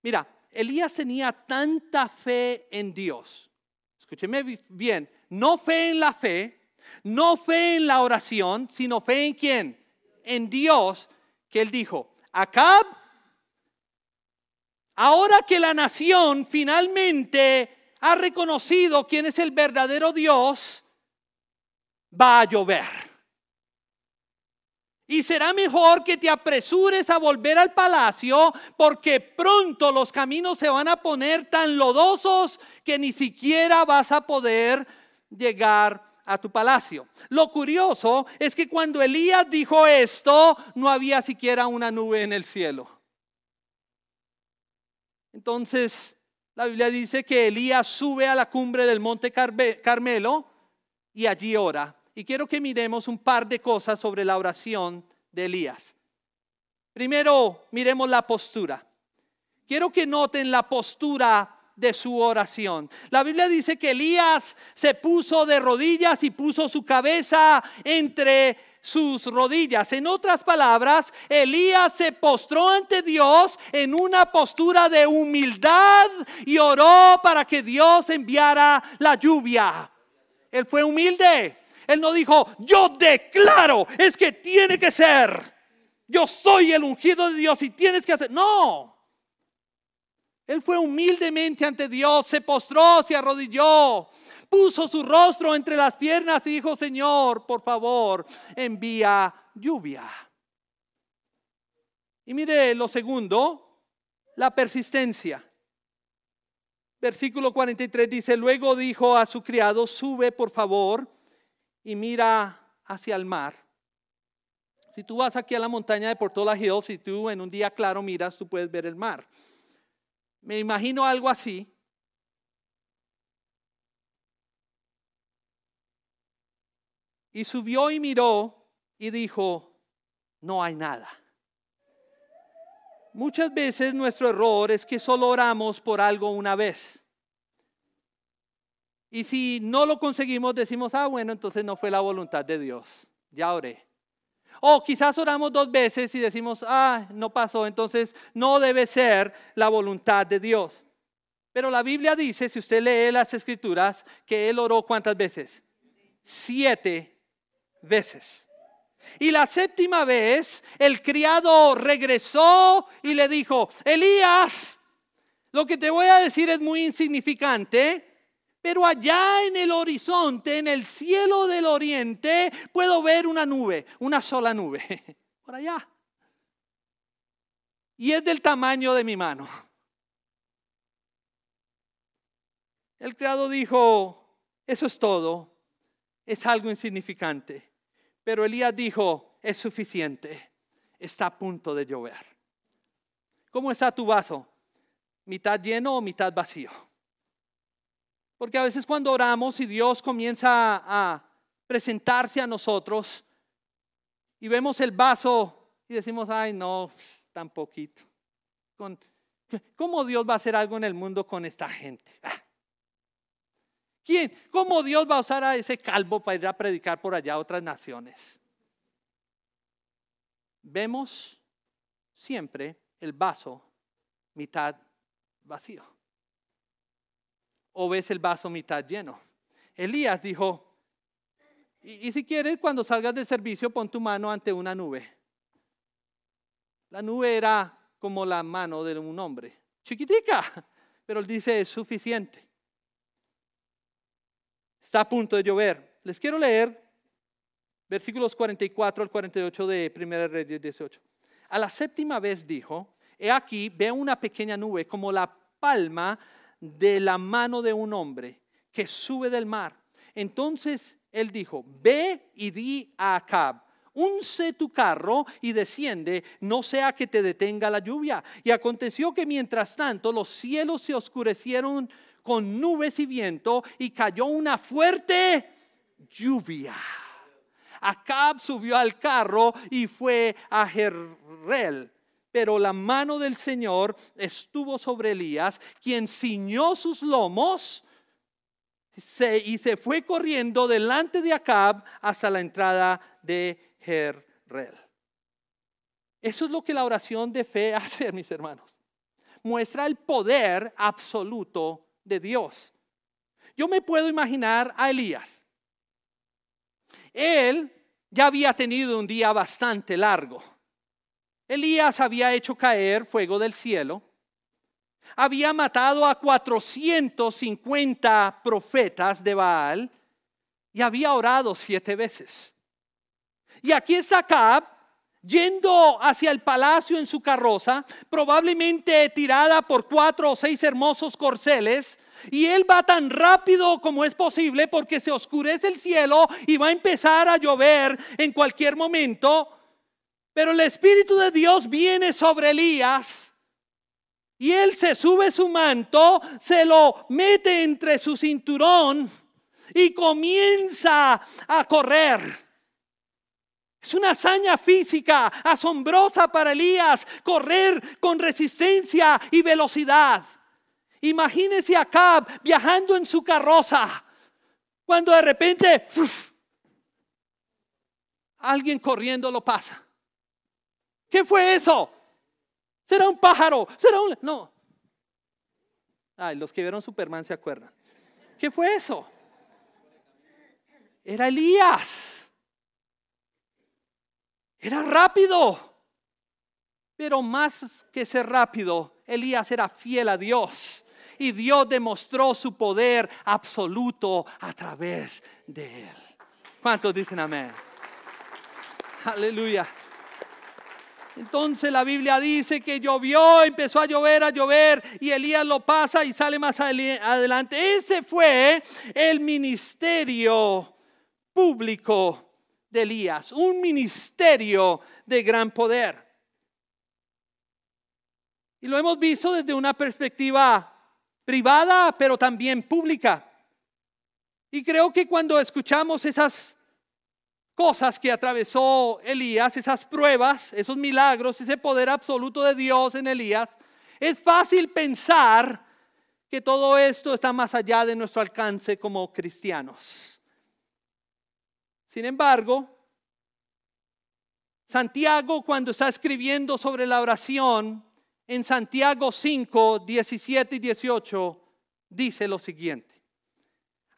Mira, Elías tenía tanta fe en Dios. Escúcheme bien, no fe en la fe, no fe en la oración, sino fe en quién? En Dios, que él dijo, Acab, ahora que la nación finalmente ha reconocido quién es el verdadero Dios, va a llover. Y será mejor que te apresures a volver al palacio porque pronto los caminos se van a poner tan lodosos que ni siquiera vas a poder llegar a tu palacio. Lo curioso es que cuando Elías dijo esto, no había siquiera una nube en el cielo. Entonces, la Biblia dice que Elías sube a la cumbre del monte Carmelo y allí ora. y quiero que miremos un par de cosas sobre la oración de Elías. Primero, miremos la postura. Quiero que noten la postura de su oración. La Biblia dice que Elías se puso de rodillas y puso su cabeza entre sus rodillas. En otras palabras, Elías se postró ante Dios en una postura de humildad y oró para que Dios enviara la lluvia. Él fue humilde. Él no dijo, yo declaro, es que tiene que ser. Yo soy el ungido de Dios y tienes que hacer. No. Él fue humildemente ante Dios, se postró, se arrodilló, puso su rostro entre las piernas y dijo, Señor, por favor, envía lluvia. Y mire lo segundo, la persistencia. Versículo 43 dice, luego dijo a su criado, sube por favor y mira hacia el mar. Si tú vas aquí a la montaña de Portola Hills y tú en un día claro miras, tú puedes ver el mar. Me imagino algo así. Y subió y miró y dijo, no hay nada. Muchas veces nuestro error es que solo oramos por algo una vez. Y si no lo conseguimos, decimos, ah, bueno, entonces no fue la voluntad de Dios. Ya oré. O quizás oramos dos veces y decimos, ah, no pasó, entonces no debe ser la voluntad de Dios. Pero la Biblia dice, si usted lee las escrituras, que él oró cuántas veces? Siete veces. Y la séptima vez el criado regresó y le dijo, Elías, lo que te voy a decir es muy insignificante, pero allá en el horizonte, en el cielo del oriente, puedo ver una nube, una sola nube, por allá. Y es del tamaño de mi mano. El criado dijo, eso es todo, es algo insignificante. Pero Elías dijo, es suficiente, está a punto de llover. ¿Cómo está tu vaso? ¿Mitad lleno o mitad vacío? Porque a veces cuando oramos y Dios comienza a presentarse a nosotros y vemos el vaso y decimos, ay no, tan poquito. ¿Cómo Dios va a hacer algo en el mundo con esta gente? Ah. ¿Quién? ¿Cómo Dios va a usar a ese calvo para ir a predicar por allá a otras naciones? Vemos siempre el vaso mitad vacío o ves el vaso mitad lleno. Elías dijo, y, si quieres, cuando salgas del servicio, pon tu mano ante una nube. La nube era como la mano de un hombre, chiquitica, pero él dice, es suficiente. Está a punto de llover. Les quiero leer versículos 44 al 48 de 1 Reyes 18. A la séptima vez dijo, he aquí, veo una pequeña nube como la palma de la mano de un hombre que sube del mar. Entonces él dijo, ve y di a Acab, unce tu carro y desciende, no sea que te detenga la lluvia. Y aconteció que mientras tanto los cielos se oscurecieron con nubes y viento y cayó una fuerte lluvia. Acab subió al carro y fue a Jerrel pero la mano del Señor estuvo sobre Elías, quien ciñó sus lomos y se fue corriendo delante de Acab hasta la entrada de Jerrel. Eso es lo que la oración de fe hace, mis hermanos. Muestra el poder absoluto de Dios. Yo me puedo imaginar a Elías. Él ya había tenido un día bastante largo. Elías había hecho caer fuego del cielo, había matado a 450 profetas de Baal y había orado siete veces. Y aquí está Acab yendo hacia el palacio en su carroza, probablemente tirada por cuatro o seis hermosos corceles, y él va tan rápido como es posible porque se oscurece el cielo y va a empezar a llover en cualquier momento. Pero el Espíritu de Dios viene sobre Elías y él se sube su manto, se lo mete entre su cinturón y comienza a correr. Es una hazaña física asombrosa para Elías correr con resistencia y velocidad. Imagínese a Acab viajando en su carroza cuando de repente alguien corriendo lo pasa. ¿Qué fue eso? ¿Será un pájaro? ¿Será un.? No. Ay, los que vieron Superman se acuerdan. ¿Qué fue eso? Era Elías. Era rápido. Pero más que ser rápido, Elías era fiel a Dios. Y Dios demostró su poder absoluto a través de él. ¿Cuántos dicen amén? Aleluya. Entonces la Biblia dice que llovió, empezó a llover, a llover, y Elías lo pasa y sale más adelante. Ese fue el ministerio público de Elías, un ministerio de gran poder. Y lo hemos visto desde una perspectiva privada, pero también pública. Y creo que cuando escuchamos esas cosas que atravesó Elías, esas pruebas, esos milagros, ese poder absoluto de Dios en Elías, es fácil pensar que todo esto está más allá de nuestro alcance como cristianos. Sin embargo, Santiago cuando está escribiendo sobre la oración, en Santiago 5, 17 y 18, dice lo siguiente.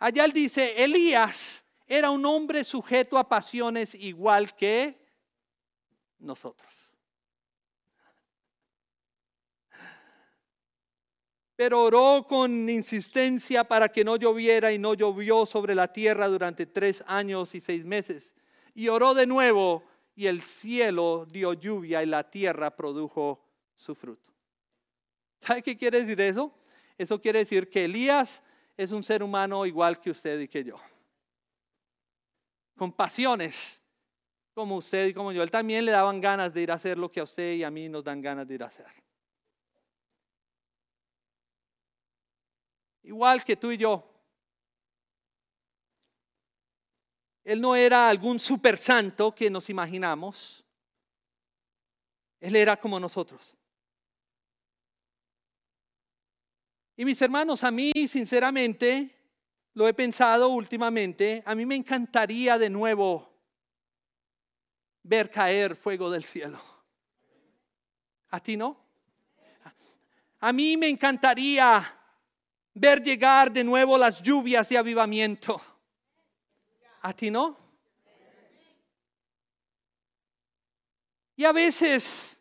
Allá él dice, Elías era un hombre sujeto a pasiones igual que nosotros. Pero oró con insistencia para que no lloviera y no llovió sobre la tierra durante tres años y seis meses. Y oró de nuevo y el cielo dio lluvia y la tierra produjo su fruto. ¿Sabe qué quiere decir eso? Eso quiere decir que Elías es un ser humano igual que usted y que yo con pasiones, como usted y como yo. Él también le daban ganas de ir a hacer lo que a usted y a mí nos dan ganas de ir a hacer. Igual que tú y yo. Él no era algún super santo que nos imaginamos. Él era como nosotros. Y mis hermanos, a mí sinceramente lo he pensado últimamente, a mí me encantaría de nuevo ver caer fuego del cielo. ¿A ti no? A mí me encantaría ver llegar de nuevo las lluvias de avivamiento. ¿A ti no? Y a veces,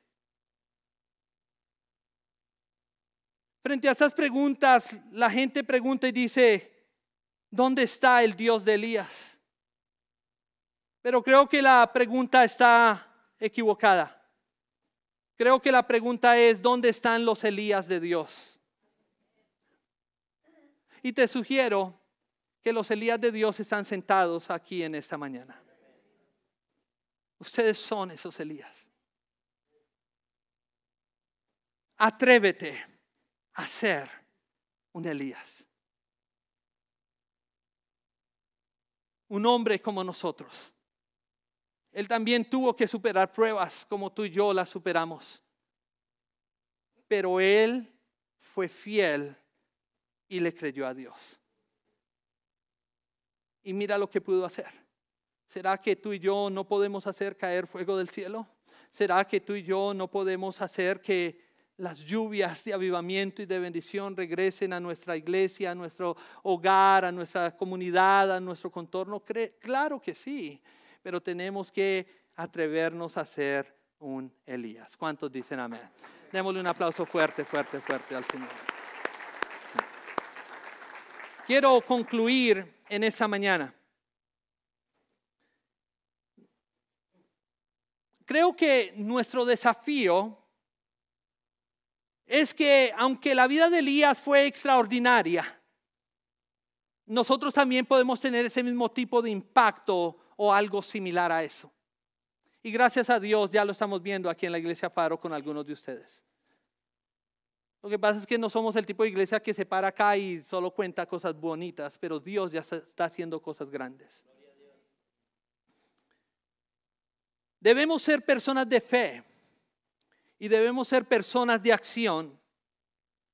frente a esas preguntas, la gente pregunta y dice, ¿dónde está el Dios de Elías? Pero creo que la pregunta está equivocada. Creo que la pregunta es, ¿dónde están los Elías de Dios? Y te sugiero que los Elías de Dios están sentados aquí en esta mañana. Ustedes son esos Elías. Atrévete a ser un Elías. Un hombre como nosotros. Él también tuvo que superar pruebas como tú y yo las superamos. Pero él fue fiel y le creyó a Dios. Y mira lo que pudo hacer. ¿Será que tú y yo no podemos hacer caer fuego del cielo? ¿Será que tú y yo no podemos hacer que las lluvias de avivamiento y de bendición regresen a nuestra iglesia, a nuestro hogar, a nuestra comunidad, a nuestro contorno? Claro que sí, pero tenemos que atrevernos a ser un Elías. ¿Cuántos dicen amén? Démosle un aplauso fuerte, fuerte, fuerte al Señor. Quiero concluir en esta mañana. Creo que nuestro desafío es que aunque la vida de Elías fue extraordinaria, nosotros también podemos tener ese mismo tipo de impacto o algo similar a eso. Y gracias a Dios ya lo estamos viendo aquí en la iglesia Faro con algunos de ustedes. Lo que pasa es que no somos el tipo de iglesia que se para acá y solo cuenta cosas bonitas, pero Dios ya está haciendo cosas grandes. Debemos ser personas de fe y debemos ser personas de acción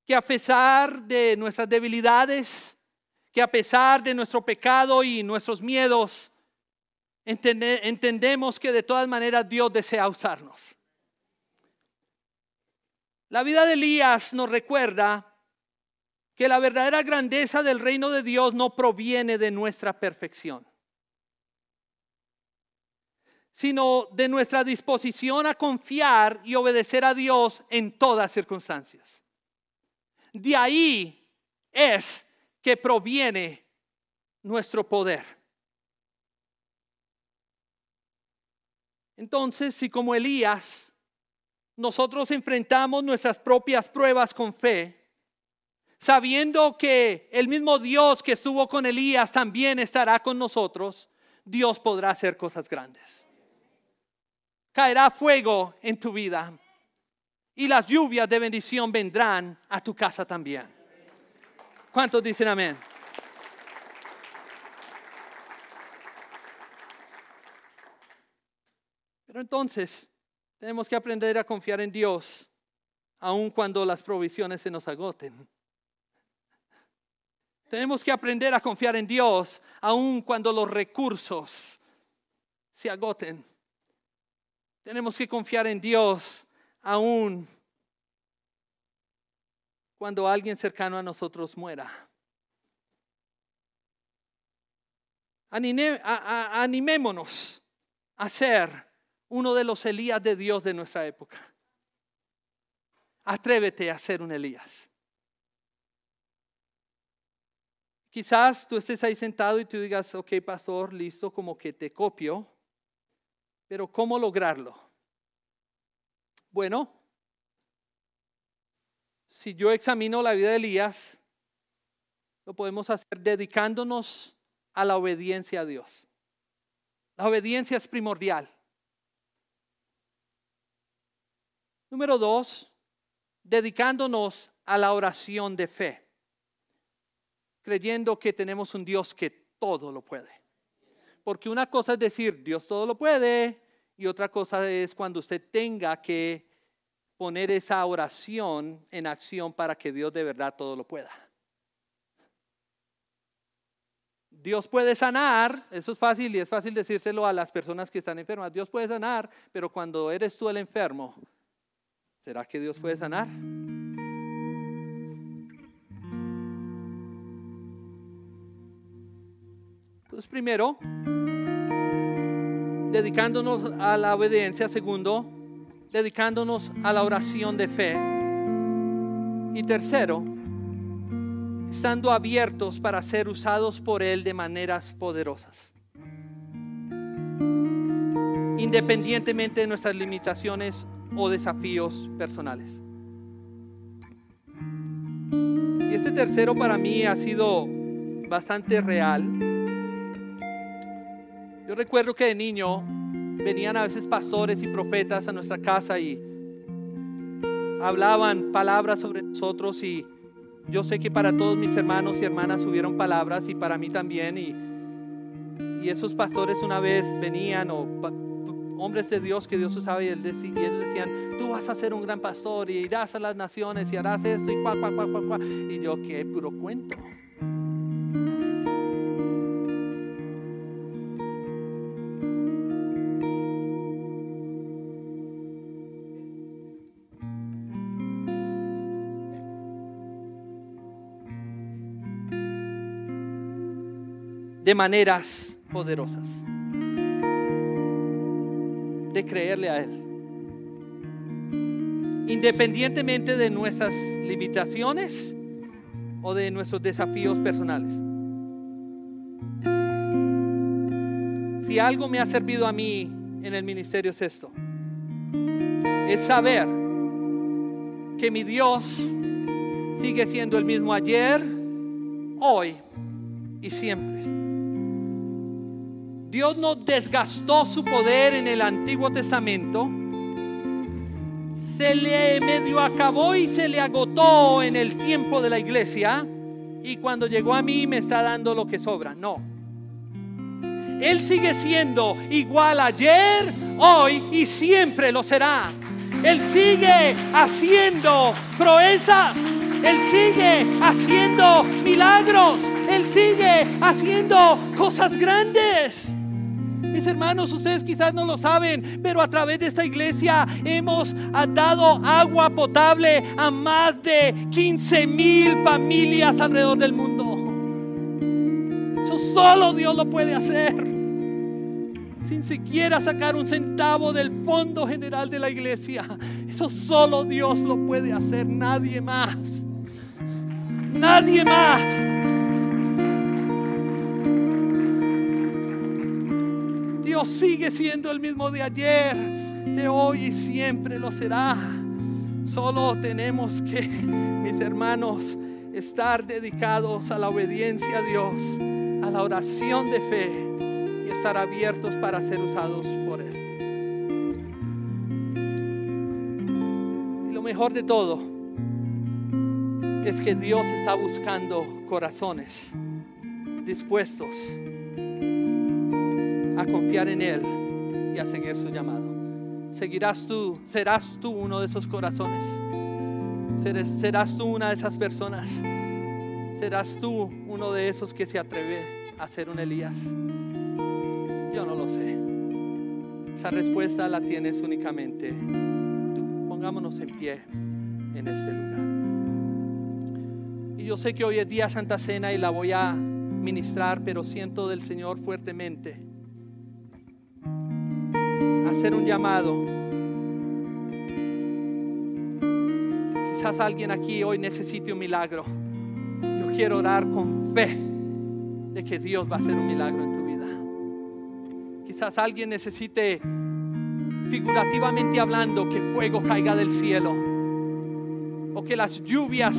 que a pesar de nuestras debilidades, que a pesar de nuestro pecado y nuestros miedos, entendemos que de todas maneras Dios desea usarnos. La vida de Elías nos recuerda que la verdadera grandeza del reino de Dios no proviene de nuestra perfección, sino de nuestra disposición a confiar y obedecer a Dios en todas circunstancias. De ahí es que proviene nuestro poder. Entonces, si como Elías nosotros enfrentamos nuestras propias pruebas con fe, sabiendo que el mismo Dios que estuvo con Elías también estará con nosotros, Dios podrá hacer cosas grandes. Caerá fuego en tu vida y las lluvias de bendición vendrán a tu casa también. ¿Cuántos dicen amén? Pero entonces, tenemos que aprender a confiar en Dios, aun cuando las provisiones se nos agoten. Tenemos que aprender a confiar en Dios, aun cuando los recursos se agoten. Tenemos que confiar en Dios, aun cuando alguien cercano a nosotros muera. animémonos a ser uno de los Elías de Dios de nuestra época. Atrévete a ser un Elías. Quizás tú estés ahí sentado y tú digas, ok, pastor, listo, como que te copio, pero ¿cómo lograrlo? Bueno, si yo examino la vida de Elías, lo podemos hacer dedicándonos a la obediencia a Dios. La obediencia es primordial. Número dos, dedicándonos a la oración de fe, creyendo que tenemos un Dios que todo lo puede. Porque una cosa es decir, Dios todo lo puede, y otra cosa es cuando usted tenga que poner esa oración en acción para que Dios de verdad todo lo pueda. Dios puede sanar, eso es fácil y es fácil decírselo a las personas que están enfermas. Dios puede sanar, pero cuando eres tú el enfermo, ¿Será que Dios puede sanar? Entonces, primero, dedicándonos a la obediencia. Segundo, dedicándonos a la oración de fe. Y tercero, estando abiertos para ser usados por Él de maneras poderosas. Independientemente de nuestras limitaciones o desafíos personales. Y este tercero para mí ha sido bastante real. Yo recuerdo que de niño venían a veces pastores y profetas a nuestra casa y hablaban palabras sobre nosotros y yo sé que para todos mis hermanos y hermanas hubieron palabras y para mí también y, y esos pastores una vez venían o hombres de Dios que Dios usaba y, él y decían, tú vas a ser un gran pastor y irás a las naciones y harás esto y cuá, cuá, cuá, cuá, cuá. Y yo, qué puro cuento. De maneras poderosas de creerle a Él. Independientemente de nuestras limitaciones o de nuestros desafíos personales. Si algo me ha servido a mí en el ministerio es esto. Es saber que mi Dios sigue siendo el mismo ayer, hoy y siempre. Dios no desgastó su poder en el Antiguo Testamento se le medio acabó y se le agotó en el tiempo de la iglesia y cuando llegó a mí me está dando lo que sobra. No. Él sigue siendo igual ayer, hoy y siempre lo será. Él sigue haciendo proezas. Él sigue haciendo milagros. Él sigue haciendo cosas grandes. Mis hermanos, ustedes quizás no lo saben, pero a través de esta iglesia hemos dado agua potable a más de 15 mil familias alrededor del mundo. Eso solo Dios lo puede hacer. Sin siquiera sacar un centavo del fondo general de la iglesia. Eso solo Dios lo puede hacer, nadie más. Nadie más. Dios sigue siendo el mismo de ayer, de hoy y siempre lo será. Solo tenemos que, mis hermanos, estar dedicados a la obediencia a Dios, a la oración de fe y estar abiertos para ser usados por Él. Y lo mejor de todo es que Dios está buscando corazones dispuestos a confiar en Él y a seguir su llamado. Seguirás tú, serás tú uno de esos corazones. Serás tú una de esas personas. Serás tú uno de esos que se atreve a ser un Elías. Yo no lo sé. Esa respuesta la tienes únicamente tú. Pongámonos en pie en este lugar. Y yo sé que hoy es día Santa Cena y la voy a ministrar, pero siento del Señor fuertemente hacer un llamado. Quizás alguien aquí hoy necesite un milagro. Yo quiero orar con fe de que Dios va a hacer un milagro en tu vida. Quizás alguien necesite, figurativamente hablando, que fuego caiga del cielo o que las lluvias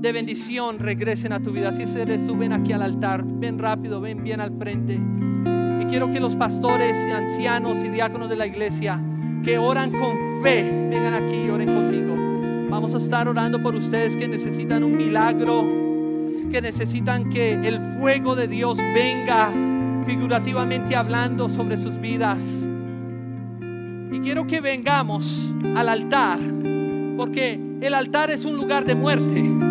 de bendición regresen a tu vida. Si eres tú, aquí al altar, ven rápido, ven bien al frente. Quiero que los pastores, ancianos y diáconos de la iglesia que oran con fe, vengan aquí y oren conmigo. Vamos a estar orando por ustedes que necesitan un milagro, que necesitan que el fuego de Dios venga figurativamente hablando sobre sus vidas. Y quiero que vengamos al altar, porque el altar es un lugar de muerte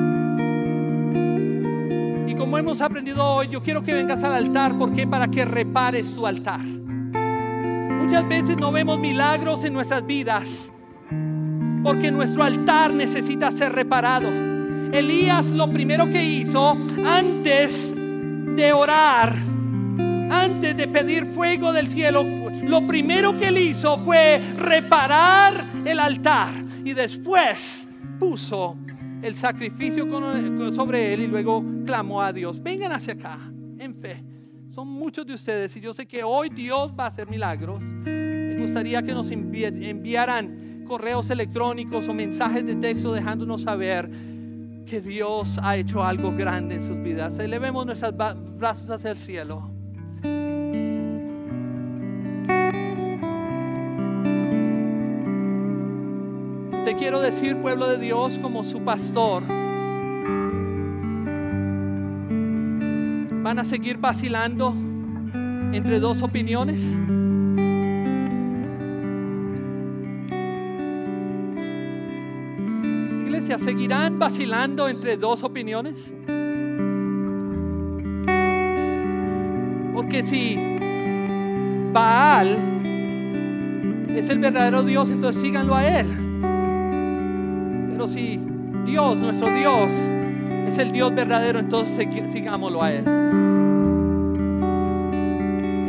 como hemos aprendido hoy, yo quiero que vengas al altar. porque Para que repares tu altar. Muchas veces no vemos milagros en nuestras vidas porque nuestro altar necesita ser reparado. Elías lo primero que hizo antes de orar, antes de pedir fuego del cielo, lo primero que él hizo fue reparar el altar y después puso el sacrificio sobre él y luego clamó a Dios. Vengan hacia acá, en fe. Son muchos de ustedes y yo sé que hoy Dios va a hacer milagros. Me gustaría que nos enviaran correos electrónicos o mensajes de texto dejándonos saber que Dios ha hecho algo grande en sus vidas. Elevemos nuestros brazos hacia el cielo. Te quiero decir, pueblo de Dios, como su pastor, van a seguir vacilando entre dos opiniones. Iglesia, ¿seguirán vacilando entre dos opiniones? Porque si Baal es el verdadero Dios, entonces síganlo a él. Pero si Dios, nuestro Dios, es el Dios verdadero, entonces sigámoslo a Él.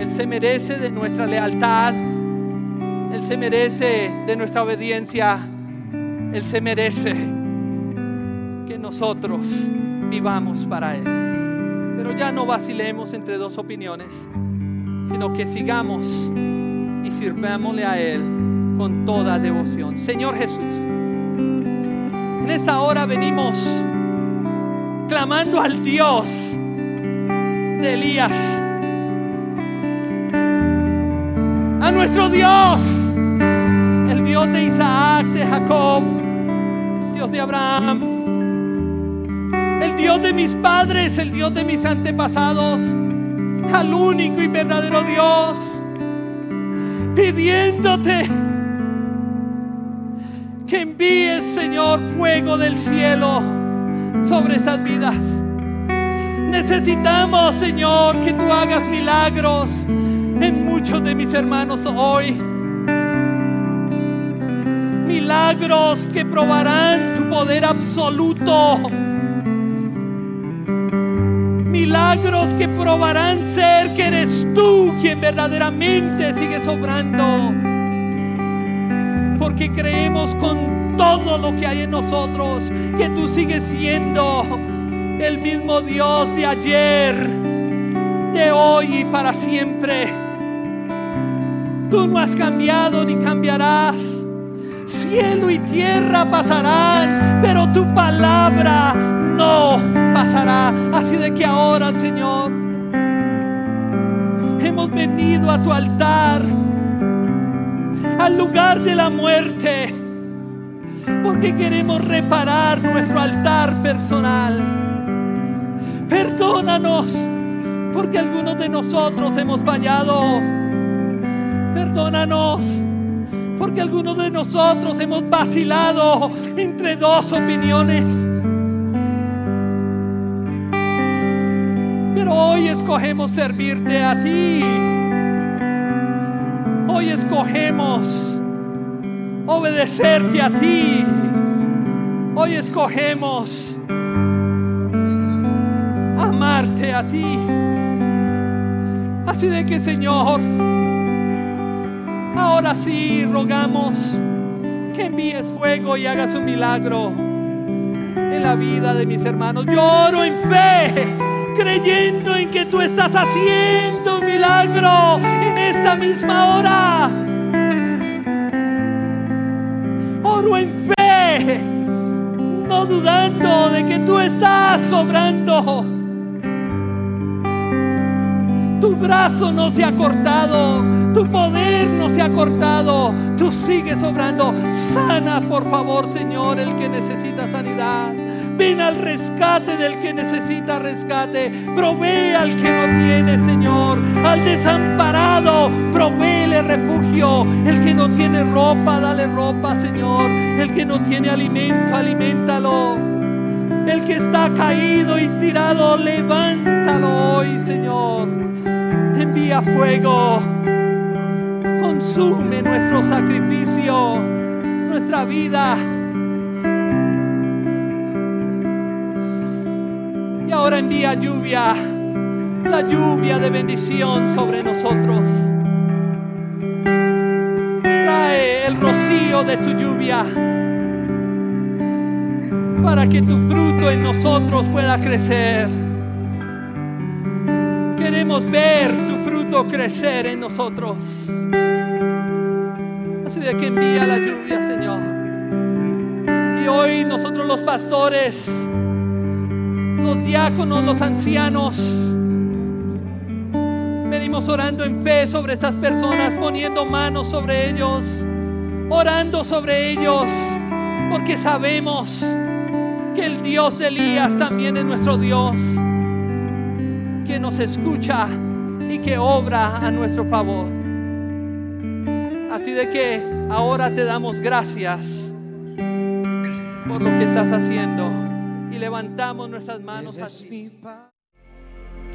Él se merece de nuestra lealtad. Él se merece de nuestra obediencia. Él se merece que nosotros vivamos para Él. Pero ya no vacilemos entre dos opiniones, sino que sigamos y sirvámosle a Él con toda devoción. Señor Jesús. En esta hora venimos clamando al Dios de Elías. A nuestro Dios, el Dios de Isaac, de Jacob, Dios de Abraham, el Dios de mis padres, el Dios de mis antepasados, al único y verdadero Dios, pidiéndote que envíes, Señor, fuego del cielo sobre estas vidas. Necesitamos, Señor, que tú hagas milagros en muchos de mis hermanos hoy. Milagros que probarán tu poder absoluto. Milagros que probarán ser que eres tú quien verdaderamente sigue sobrando. Porque creemos con todo lo que hay en nosotros que tú sigues siendo el mismo Dios de ayer, de hoy y para siempre. Tú no has cambiado ni cambiarás. Cielo y tierra pasarán, pero tu palabra no pasará. Así de que ahora, Señor, hemos venido a tu altar, al lugar de la muerte, porque queremos reparar nuestro altar personal. Perdónanos, porque algunos de nosotros hemos fallado. Perdónanos, porque algunos de nosotros hemos vacilado entre dos opiniones. Pero hoy escogemos servirte a ti. Hoy escogemos obedecerte a ti. Hoy escogemos amarte a ti. Así de que Señor, ahora sí rogamos que envíes fuego y hagas un milagro en la vida de mis hermanos. Yo oro en fe, creyendo en que tú estás haciendo un milagro esta misma hora. Oro en fe, no dudando de que tú estás sobrando. Tu brazo no se ha cortado, tu poder no se ha cortado, tú sigues obrando. Sana, por favor, Señor, el que necesita sanidad. Ven al rescate del que necesita rescate. Provee al que no tiene, Señor. Al desamparado, proveele refugio. El que no tiene ropa, dale ropa, Señor. El que no tiene alimento, aliméntalo. El que está caído y tirado, levántalo hoy, Señor. Envía fuego. Consume nuestro sacrificio, nuestra vida. Envía lluvia, la lluvia de bendición sobre nosotros. Trae el rocío de tu lluvia para que tu fruto en nosotros pueda crecer. Queremos ver tu fruto crecer en nosotros. Así de que envía la lluvia, Señor. Y hoy nosotros los pastores, los diáconos, los ancianos, venimos orando en fe sobre estas personas, poniendo manos sobre ellos, orando sobre ellos, porque sabemos que el Dios de Elías también es nuestro Dios, que nos escucha y que obra a nuestro favor. Así de que ahora te damos gracias por lo que estás haciendo y levantamos nuestras manos a ti.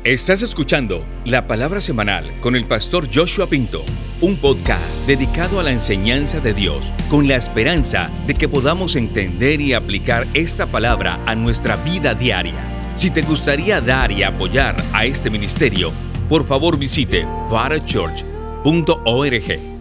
Estás escuchando la palabra semanal con el pastor Joshua Pinto, un podcast dedicado a la enseñanza de Dios con la esperanza de que podamos entender y aplicar esta palabra a nuestra vida diaria. Si te gustaría dar y apoyar a este ministerio, por favor visite varachurch.org